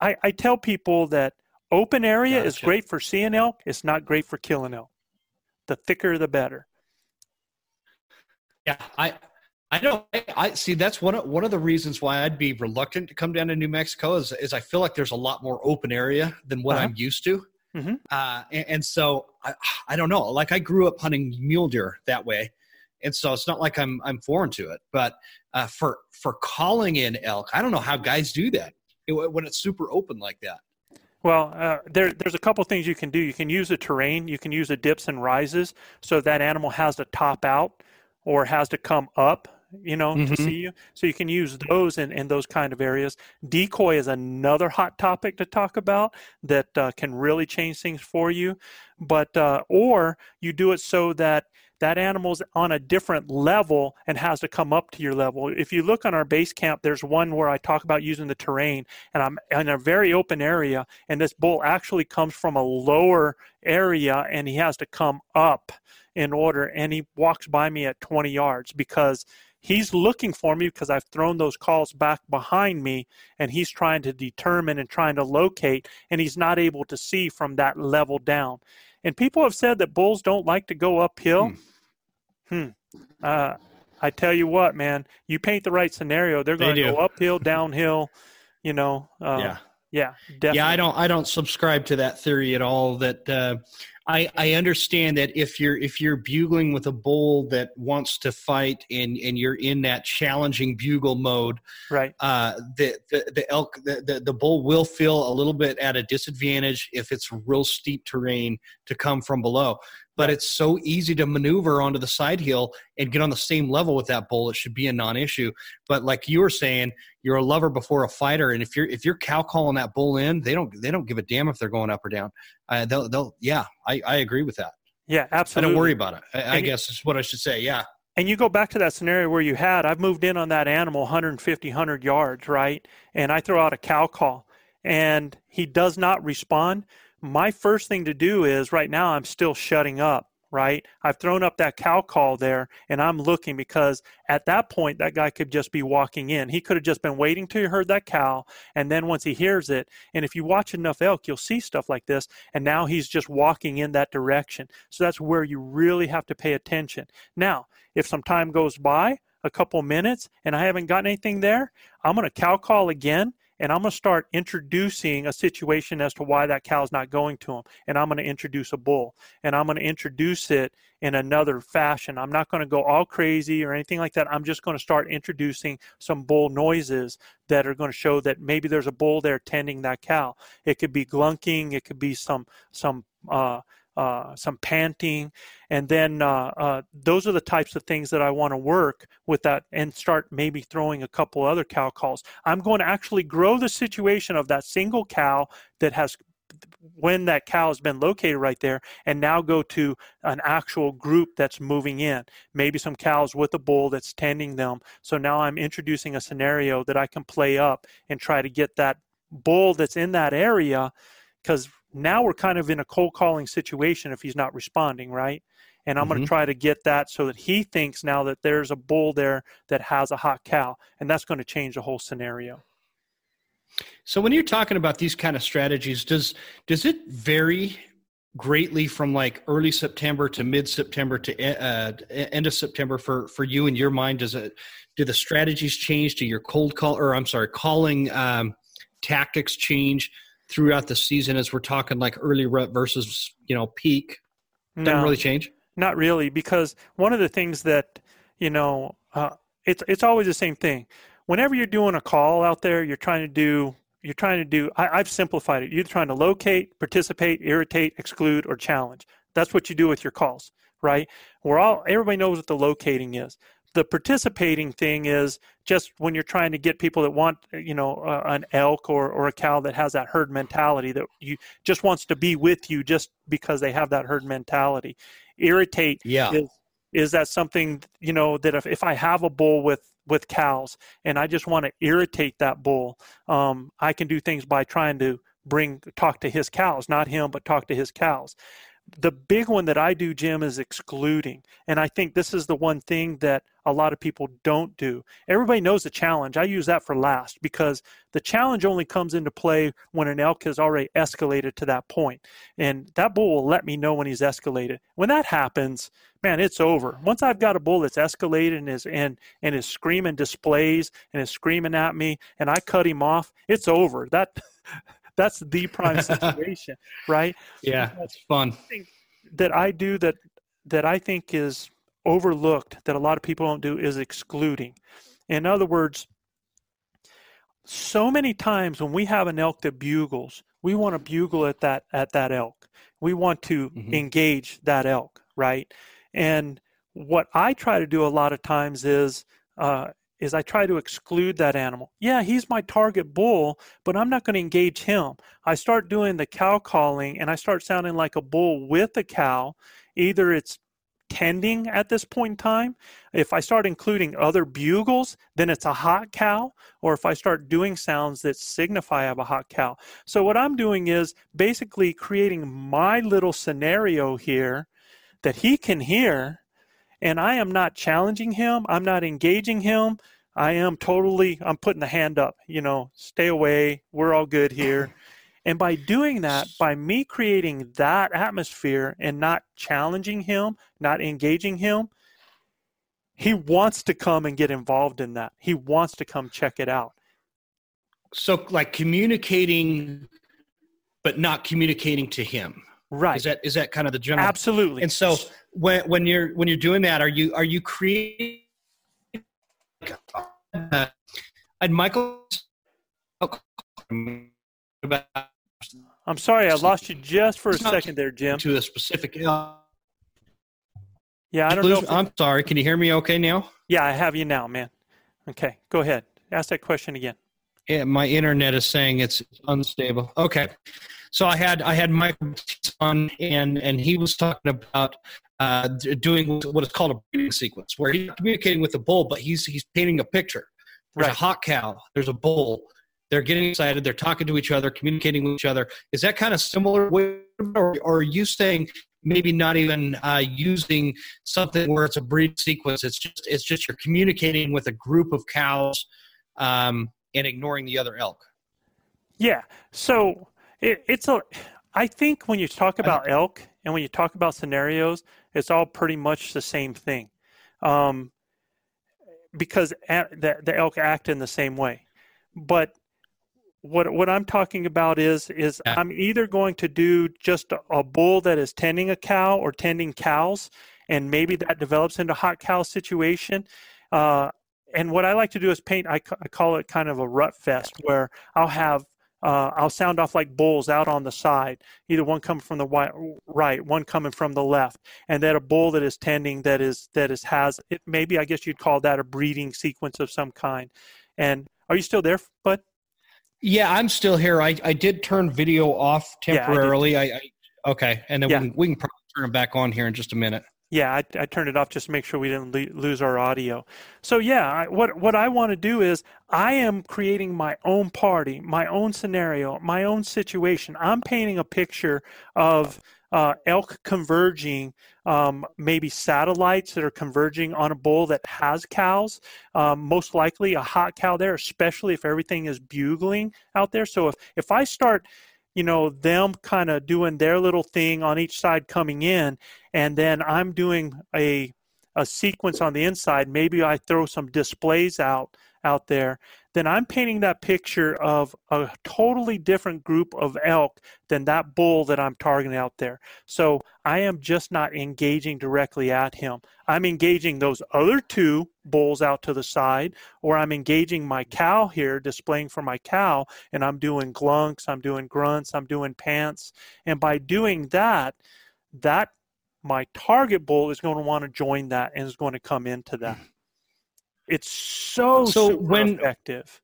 I, I tell people that open area gotcha. is great for seeing elk. It's not great for killing elk. The thicker, the better. Yeah, I I know. I, I, see. That's one of one of the reasons why I'd be reluctant to come down to New Mexico is, is I feel like there's a lot more open area than what uh-huh. I'm used to. Mm-hmm. Uh, and, and, so I, I don't know. Like I grew up hunting mule deer that way, and so it's not like I'm I'm foreign to it. But uh, for for calling in elk, I don't know how guys do that when it's super open like that? Well, uh, there, there's a couple things you can do. You can use the terrain. You can use the dips and rises, so that animal has to top out or has to come up, you know, mm-hmm. to see you. So you can use those in, in those kind of areas. Decoy is another hot topic to talk about that uh, can really change things for you. But uh, or you do it so that that animal's on a different level and has to come up to your level. If you look on our base camp, there's one where I talk about using the terrain, and I'm in a very open area, and this bull actually comes from a lower area and he has to come up in order, and he walks by me at 20 yards because he's looking for me because I've thrown those calls back behind me and he's trying to determine and trying to locate and he's not able to see from that level down. And people have said that bulls don't like to go uphill. Hmm. Hmm. Uh, I tell you what, man, you paint the right scenario, they're going to go uphill, downhill. You know. Uh, yeah. Yeah. Definitely. Yeah. I don't. I don't subscribe to that theory at all. That uh, I, I understand that if you're if you're bugling with a bull that wants to fight and and you're in that challenging bugle mode, right? Uh, the, the the elk the, the the bull will feel a little bit at a disadvantage if it's real steep terrain to come from below but it's so easy to maneuver onto the side heel and get on the same level with that bull. It should be a non-issue. But like you were saying, you're a lover before a fighter, and if you're if you're cow calling that bull in, they don't they don't give a damn if they're going up or down. Uh, they'll they'll yeah, I I agree with that. Yeah, absolutely. I don't worry about it. I, I guess is what I should say. Yeah. And you go back to that scenario where you had, I've moved in on that animal 150, 100 yards, right? And I throw out a cow call and he does not respond my first thing to do is right now I'm still shutting up, right? I've thrown up that cow call there and I'm looking because at that point that guy could just be walking in. He could have just been waiting till he heard that cow and then once he hears it, and if you watch enough elk, you'll see stuff like this and now he's just walking in that direction. So that's where you really have to pay attention. Now, if some time goes by, a couple minutes and I haven't gotten anything there, I'm going to cow call again and I'm going to start introducing a situation as to why that cow's not going to him. And I'm going to introduce a bull, and I'm going to introduce it in another fashion. I'm not going to go all crazy or anything like that. I'm just going to start introducing some bull noises that are going to show that maybe there's a bull there tending that cow. It could be glunking, it could be some some uh, uh, some panting, and then uh, uh, those are the types of things that I want to work with that and start maybe throwing a couple other cow calls. I'm going to actually grow the situation of that single cow that has when that cow has been located right there and now go to an actual group that's moving in maybe some cows with a bull that's tending them so now i'm introducing a scenario that i can play up and try to get that bull that's in that area because now we're kind of in a cold calling situation if he's not responding, right? And I'm mm-hmm. going to try to get that so that he thinks now that there's a bull there that has a hot cow, and that's going to change the whole scenario. So when you're talking about these kind of strategies, does does it vary greatly from like early September to mid September to uh, end of September for for you in your mind? Does it do the strategies change? Do your cold call or I'm sorry, calling um, tactics change? Throughout the season as we're talking like early rut versus you know peak doesn't no, really change? Not really because one of the things that you know uh, it's it's always the same thing. Whenever you're doing a call out there you're trying to do you're trying to do I, i've simplified it. You're trying to locate participate irritate exclude or challenge. That's what you do with your calls right? We're all everybody knows what the locating is the participating thing is just when you're trying to get people that want you know uh, an elk or, or a cow that has that herd mentality that you just wants to be with you just because they have that herd mentality. Irritate yeah. is, is that something you know that if, if i have a bull with with cows and i just want to irritate that bull um, i can do things by trying to bring talk to his cows not him but talk to his cows the big one that I do, Jim, is excluding. And I think this is the one thing that a lot of people don't do. Everybody knows the challenge. I use that for last because the challenge only comes into play when an elk has already escalated to that point. And that bull will let me know when he's escalated. When that happens, man, it's over. Once I've got a bull that's escalated and is and and is screaming displays and is screaming at me and I cut him off, it's over. That that's the prime situation, right? Yeah, that's fun. That I do that that I think is overlooked that a lot of people don't do is excluding. In other words, so many times when we have an elk that bugles, we want to bugle at that at that elk. We want to mm-hmm. engage that elk, right? And what I try to do a lot of times is uh, is I try to exclude that animal. Yeah, he's my target bull, but I'm not going to engage him. I start doing the cow calling and I start sounding like a bull with a cow. Either it's tending at this point in time. If I start including other bugles, then it's a hot cow, or if I start doing sounds that signify I have a hot cow. So, what I'm doing is basically creating my little scenario here that he can hear and I am not challenging him. I'm not engaging him. I am totally, I'm putting the hand up, you know, stay away. We're all good here. And by doing that, by me creating that atmosphere and not challenging him, not engaging him, he wants to come and get involved in that. He wants to come check it out. So, like communicating, but not communicating to him. Right. Is that is that kind of the general? Absolutely. And so when when you're when you're doing that, are you are you creating? Uh, and Michael, I'm sorry, I lost you just for a second there, Jim. to a specific. Uh, Yeah, I don't know. I'm sorry. Can you hear me? Okay now. yeah, I have you now, man. Okay, go ahead. Ask that question again. Yeah, my internet is saying it's unstable. Okay, so I had I had Michael on, and and he was talking about uh, doing what is called a breeding sequence, where he's communicating with the bull, but he's he's painting a picture. There's Right. a hot cow. There's a bull. They're getting excited. They're talking to each other, communicating with each other. Is that kind of similar, way, or, or are you saying maybe not even uh, using something where it's a breed sequence? It's just it's just you're communicating with a group of cows um, and ignoring the other elk. Yeah. So it, it's a. I think when you talk about elk and when you talk about scenarios, it's all pretty much the same thing, um, because a- the the elk act in the same way. But what what I'm talking about is is. I'm either going to do just a, a bull that is tending a cow or tending cows, and maybe that develops into hot cow situation. Uh, and what I like to do is paint. I, ca- I call it kind of a rut fest, where I'll have uh, I'll sound off like bulls out on the side, either one coming from the right, one coming from the left, and then a bull that is tending that is that is has it. Maybe I guess you'd call that a breeding sequence of some kind. And are you still there, bud? Yeah, I'm still here. I, I did turn video off Yeah, I temporarily. I, I okay, and then Yeah. we, can, we can probably turn it back on here in just a minute. Yeah, I, I turned it off just to make sure we didn't lose our audio. So yeah, I, what what I want to do is I am creating my own party, my own scenario, my own situation. I'm painting a picture of uh, elk converging, um, maybe satellites that are converging on a bull that has cows. Um, most likely a hot cow there, especially if everything is bugling out there. So if if I start you know them kind of doing their little thing on each side coming in and then i'm doing a a sequence on the inside. Maybe i throw some displays out out there then i'm painting that picture of a totally different group of elk than that bull that i'm targeting out there so i am just not engaging directly at him i'm engaging those other two bulls out to the side or i'm engaging my cow here displaying for my cow and I'm doing glunks, I'm doing grunts, I'm doing pants. And by doing that, that my target bull is going to want to join that and is going to come into that. Mm-hmm. It's so, So when- effective.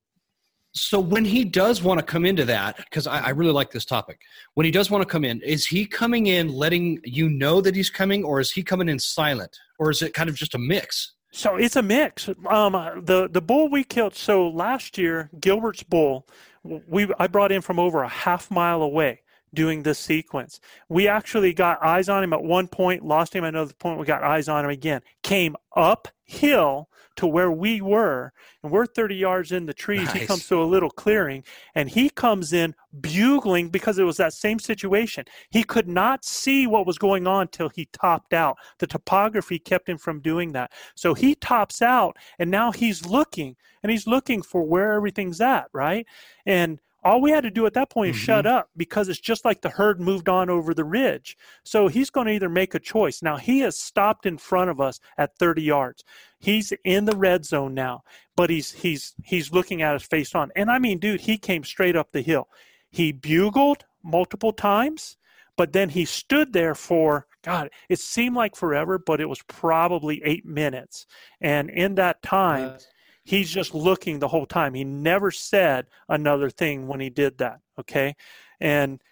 So when he does want to come into that, because I, I really like this topic, when he does want to come in, is he coming in letting you know that he's coming, or is he coming in silent, or is it kind of just a mix? So it's a mix. Um, the the bull we killed. So last year, Gilbert's bull, we I brought in from over a half mile away doing this sequence. We actually got eyes on him at one point, lost him at another point. We got eyes on him again. Came uphill to where we were, and we're 30 yards in the trees. He comes to a little clearing, and he comes in bugling because it was that same situation. He could not see what was going on till he topped out. The topography kept him from doing that. So he tops out, and now he's looking, and he's looking for where everything's at, right? And all we had to do at that point is mm-hmm. shut up because it's just like the herd moved on over the ridge. So he's going to either make a choice. Now he has stopped in front of us at 30 yards. He's in the red zone now, but he's he's he's looking at us face on. And I mean, dude, he came straight up the hill. He bugled multiple times, but then he stood there for God, it seemed like forever, but it was probably eight minutes. And in that time, he's just looking the whole time. He never said another thing when he did that. Okay. And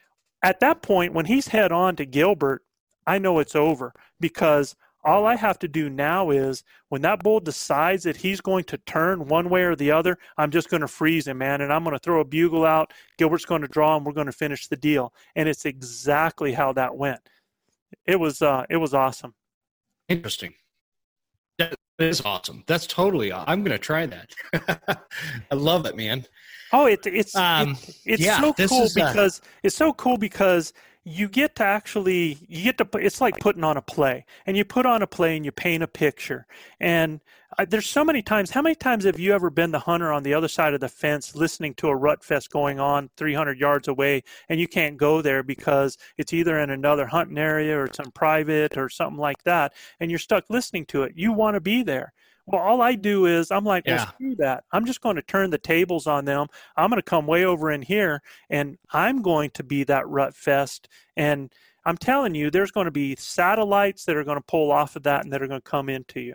at that point, when he's head on to Gilbert, I know it's over because all I have to do now is when that bull decides that he's going to turn one way or the other, I'm just going to freeze him, man. And I'm going to throw a bugle out. Gilbert's going to draw and we're going to finish the deal. And it's exactly how that went. It was, uh, it was awesome. Interesting. Is awesome. That's totally. I'm going to try that. I love it, man. Oh, it, it's Um, it- it's yeah, so cool uh, because it's so cool because you get to actually you get to it's like putting on a play and you put on a play and you paint a picture and I, there's so many times. How many times have you ever been the hunter on the other side of the fence listening to a rut fest going on 300 yards away and you can't go there because it's either in another hunting area or it's in private or something like that and you're stuck listening to it? You want to be there. Well, all I do is I'm like, yeah. well, screw that. I'm just going to turn the tables on them. I'm going to come way over in here and I'm going to be that rut fest. And I'm telling you, there's going to be satellites that are going to pull off of that and that are going to come into you.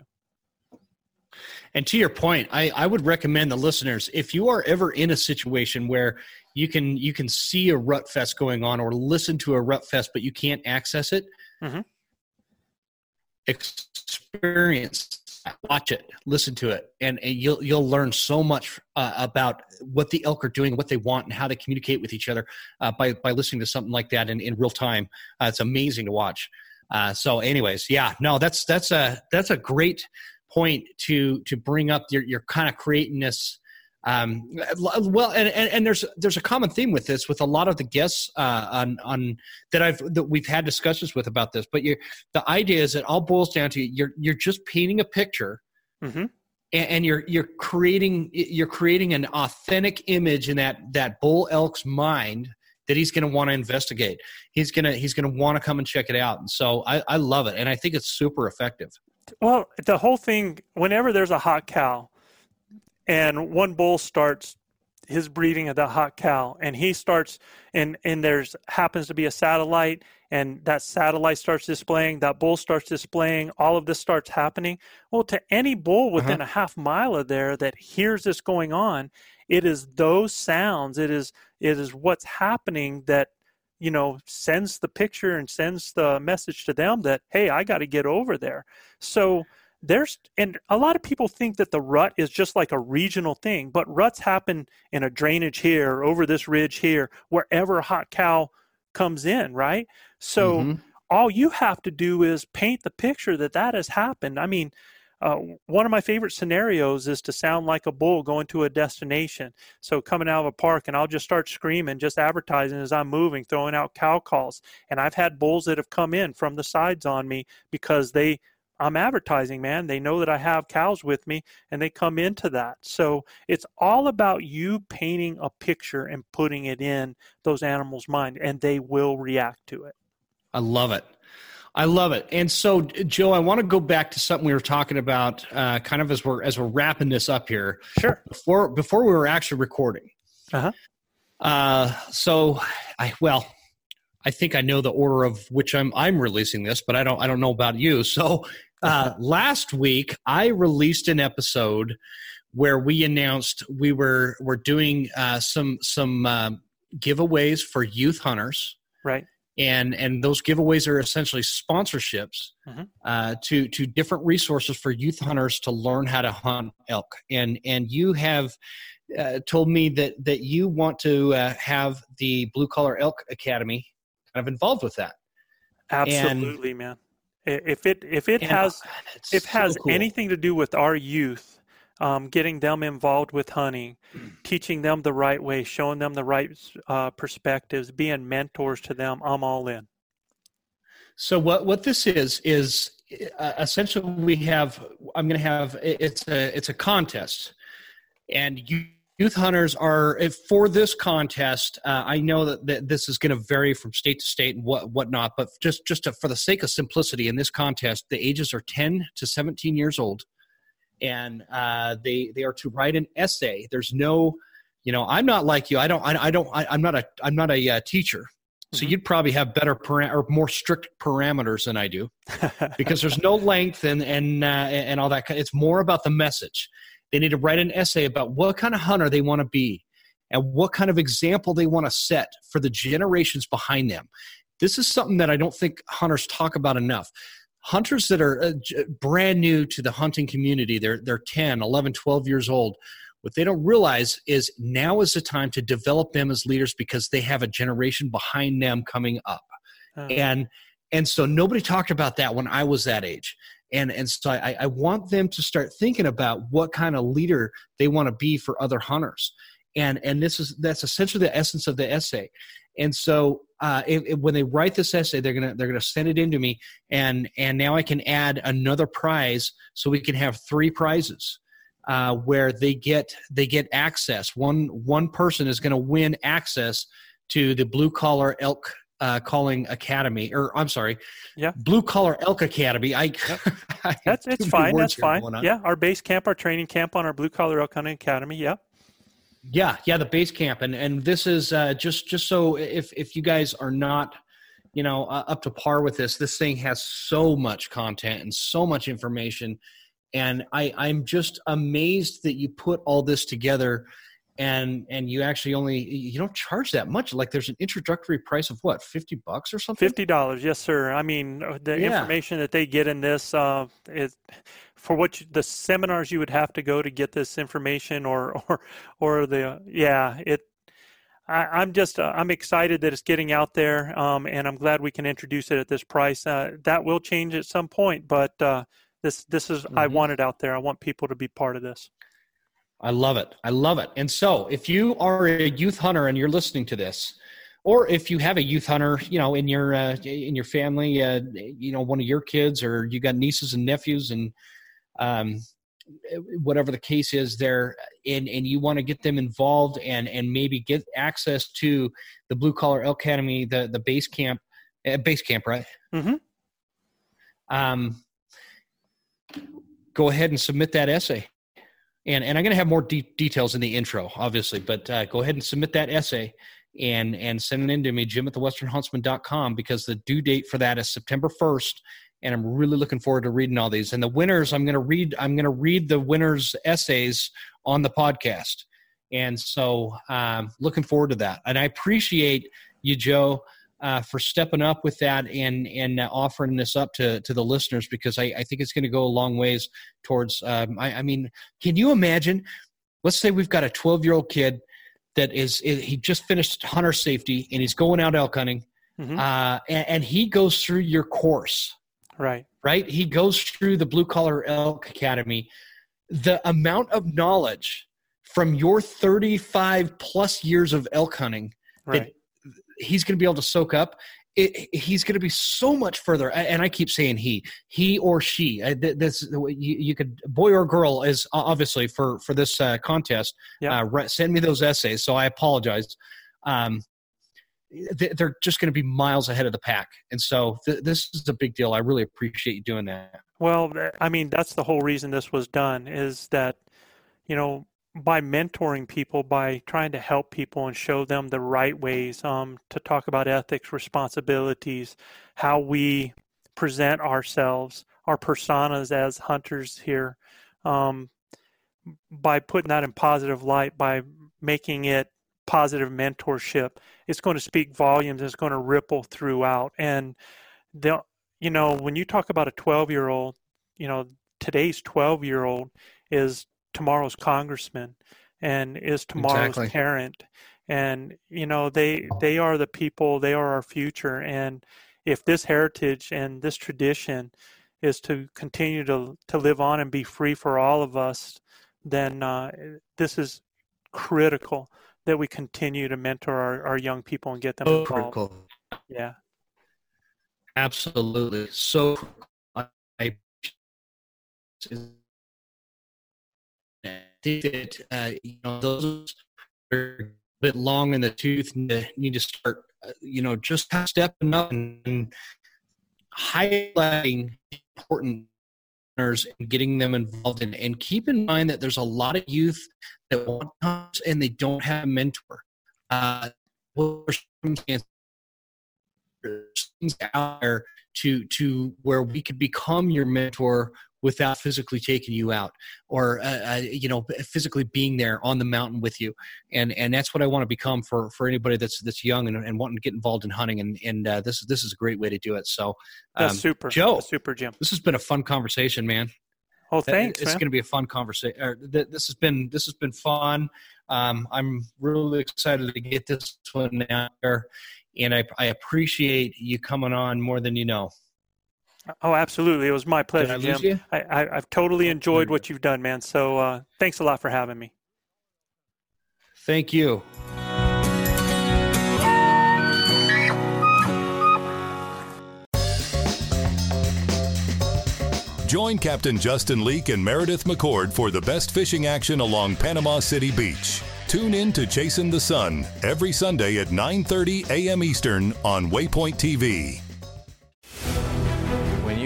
And to your point, I, I would recommend the listeners if you are ever in a situation where you can you can see a rut fest going on or listen to a rut fest, but you can't access it. Mm-hmm. Experience watch it, listen to it, and, and you'll you'll learn so much uh, about what the elk are doing, what they want, and how they communicate with each other uh, by by listening to something like that in, in real time. Uh, it's amazing to watch. Uh, so, anyways, yeah, no, that's that's a that's a great point to to bring up. You're you're kind of creating this um, well, and, and, and there's there's a common theme with this with a lot of the guests uh, on on that I've that we've had discussions with about this. But you, the idea is it all boils down to you're you're just painting a picture, mm-hmm. and, and, you're you're creating you're creating an authentic image in that that bull elk's mind that he's going to want to investigate. He's gonna he's gonna want to come and check it out. And so I, I love it, and I think it's super effective. Well, the whole thing. Whenever there's a hot cow and one bull starts his breeding of the hot cow and he starts and and there's happens to be a satellite and that satellite starts displaying that bull starts displaying all of this starts happening well to any bull uh-huh. within uh-huh. a half mile of there that hears this going on it is those sounds it is it is what's happening that you know sends the picture and sends the message to them that hey i got to get over there. So there's and a lot of people think that the rut is just like a regional thing but ruts happen in a drainage here over this ridge here wherever a hot cow comes in right? So mm-hmm. all you have to do is paint the picture that that has happened. I mean uh, one of my favorite scenarios is to sound like a bull going to a destination. So coming out of a park, and I'll just start screaming, just advertising as I'm moving, throwing out cow calls. And I've had bulls that have come in from the sides on me because they I'm advertising, man. They know that I have cows with me and they come into that. So it's all about you painting a picture and putting it in those animals' mind and they will react to it. I love it. I love it. And so, Joe, I want to go back to something we were talking about, uh, kind of as we're as we're wrapping this up here. Sure. Before before we were actually recording. Uh-huh. Uh So, I well, I think I know the order of which I'm I'm releasing this, but I don't I don't know about you. So uh, last week I released an episode where we announced we were we're doing uh, some some um, giveaways for youth hunters, right? And and those giveaways are essentially sponsorships mm-hmm. uh, to to different resources for youth hunters to learn how to hunt elk. And and you have uh, told me that that you want to uh, have the Blue Collar Elk Academy kind of involved with that. Absolutely, and, man. If it if it has if so has cool. anything to do with our youth, um, getting them involved with hunting, teaching them the right way, showing them the right uh, perspectives, being mentors to them, I'm all in. So what what this is is uh, essentially we have I'm going to have it's a it's a contest, and you youth hunters are for this contest uh, i know that, that this is going to vary from state to state and what whatnot but just just to, for the sake of simplicity in this contest the ages are 10 to 17 years old and uh, they they are to write an essay there's no you know i'm not like you i don't i, I don't I, am not a i'm not a uh, teacher so mm-hmm. you'd probably have better para- or more strict parameters than i do because there's no length and and uh, and all that it's more about the message they need to write an essay about what kind of hunter they want to be and what kind of example they want to set for the generations behind them. This is something that I don't think hunters talk about enough. Hunters that are uh, brand new to the hunting community, they're, they're 10, 11, 12 years old. What they don't realize is now is the time to develop them as leaders because they have a generation behind them coming up. Oh. And and so nobody talked about that when I was that age and and so I, I want them to start thinking about what kind of leader they want to be for other hunters and and this is that's essentially the essence of the essay and so uh, it, it, when they write this essay, they're gonna they're gonna send it in to me, and and now I can add another prize, so we can have three prizes. Uh, where they get they get access. One one person is going to win access to the Blue Collar Elk uh, Calling Academy, or I'm sorry, yeah, Blue Collar Elk Academy. I, yep. I that's it's fine. That's fine. Yeah, our base camp, our training camp on our Blue Collar Elk Hunting Academy. Yeah. Yeah, yeah, the base camp, and and this is uh, just just so if if you guys are not, you know, uh, up to par with this, this thing has so much content and so much information, and I I'm just amazed that you put all this together and and you actually only you don't charge that much like there's an introductory price of what 50 bucks or something $50 yes sir i mean uh, the yeah. information that they get in this uh, is for what you, the seminars you would have to go to get this information or or or the yeah it I, am just uh, I'm excited that it's getting out there, um, and I'm glad we can introduce it at this price. Uh, that will change at some point, but uh, this this is mm-hmm. I want it out there. I want people to be part of this. I love it. I love it. And so, if you are a youth hunter and you're listening to this, or if you have a youth hunter, you know, in your uh, in your family, uh, you know, one of your kids, or you got nieces and nephews, and um, whatever the case is, there, and and you want to get them involved and and maybe get access to the Blue Collar Elk Academy, the the base camp, uh, base camp, right? Mm-hmm. Um, go ahead and submit that essay and and I'm going to have more de- details in the intro, obviously. But uh, go ahead and submit that essay and and send it in to me, Jim at the westernhuntsman.com, because the due date for that is September 1st, and I'm really looking forward to reading all these. And the winners, I'm going to read. I'm going to read the winners' essays on the podcast, and so um, looking forward to that. And I appreciate you, Joe uh, for stepping up with that and and uh, offering this up to to the listeners because I, I think it's going to go a long ways towards. Um, I, I, mean, can you imagine? Let's say we've got a 12 year old kid that is he just finished hunter safety and he's going out elk hunting, mm-hmm. uh, and, and he goes through your course. Right. Right. He goes through the Blue Collar Elk Academy. The amount of knowledge from your 35 plus years of elk hunting right. that he's going to be able to soak up it, he's going to be so much further and i keep saying he he or she this you, you could boy or girl is obviously for for this uh, contest yeah. uh, send me those essays so i apologize um, they're just going to be miles ahead of the pack. And so th- this is a big deal. I really appreciate you doing that. Well i mean that's the whole reason this was done is that you know by mentoring people, by trying to help people and show them the right ways um, to talk about ethics, responsibilities, how we present ourselves, our personas as hunters here, um, by putting that in positive light, by making it positive mentorship, it's going to speak volumes. It's going to ripple throughout. And the, you know, when you talk about a 12 year old, you know, today's 12 year old is tomorrow's congressman and is tomorrow's exactly. parent and you know they they are the people they are our future and if this heritage and this tradition is to continue to to live on and be free for all of us then uh, this is critical that we continue to mentor our, our young people and get them so involved. Critical. Yeah. Absolutely. So I think that uh, you know those are a bit long in the tooth need to, need to start uh, you know just stepping up and, and highlighting important and getting them involved in and keep in mind that there's a lot of youth that want to and they don't have a mentor. Uh, out there to to where we could become your mentor without physically taking you out or uh, uh, you know physically being there on the mountain with you. And and that's what i want to become for for anybody that's that's young and, and wanting to get involved in hunting. And and uh, this this is a great way to do it. So um, that's super joe that's super jim this has been a fun conversation man. Oh thanks it's going to be a fun conversation this has been this has been fun. Um, i'm really excited to get this one out there. And I, I appreciate you coming on more than you know Oh, absolutely. It was my pleasure, Jim. I, have totally enjoyed hmm. what you've done, man. So uh, thanks a lot for having me. Thank you. Join Captain Justin Leake and Meredith McCord for the best fishing action along Panama City Beach. Tune in to Chasing the Sun every Sunday at 9:30 a.m. Eastern on Waypoint TV.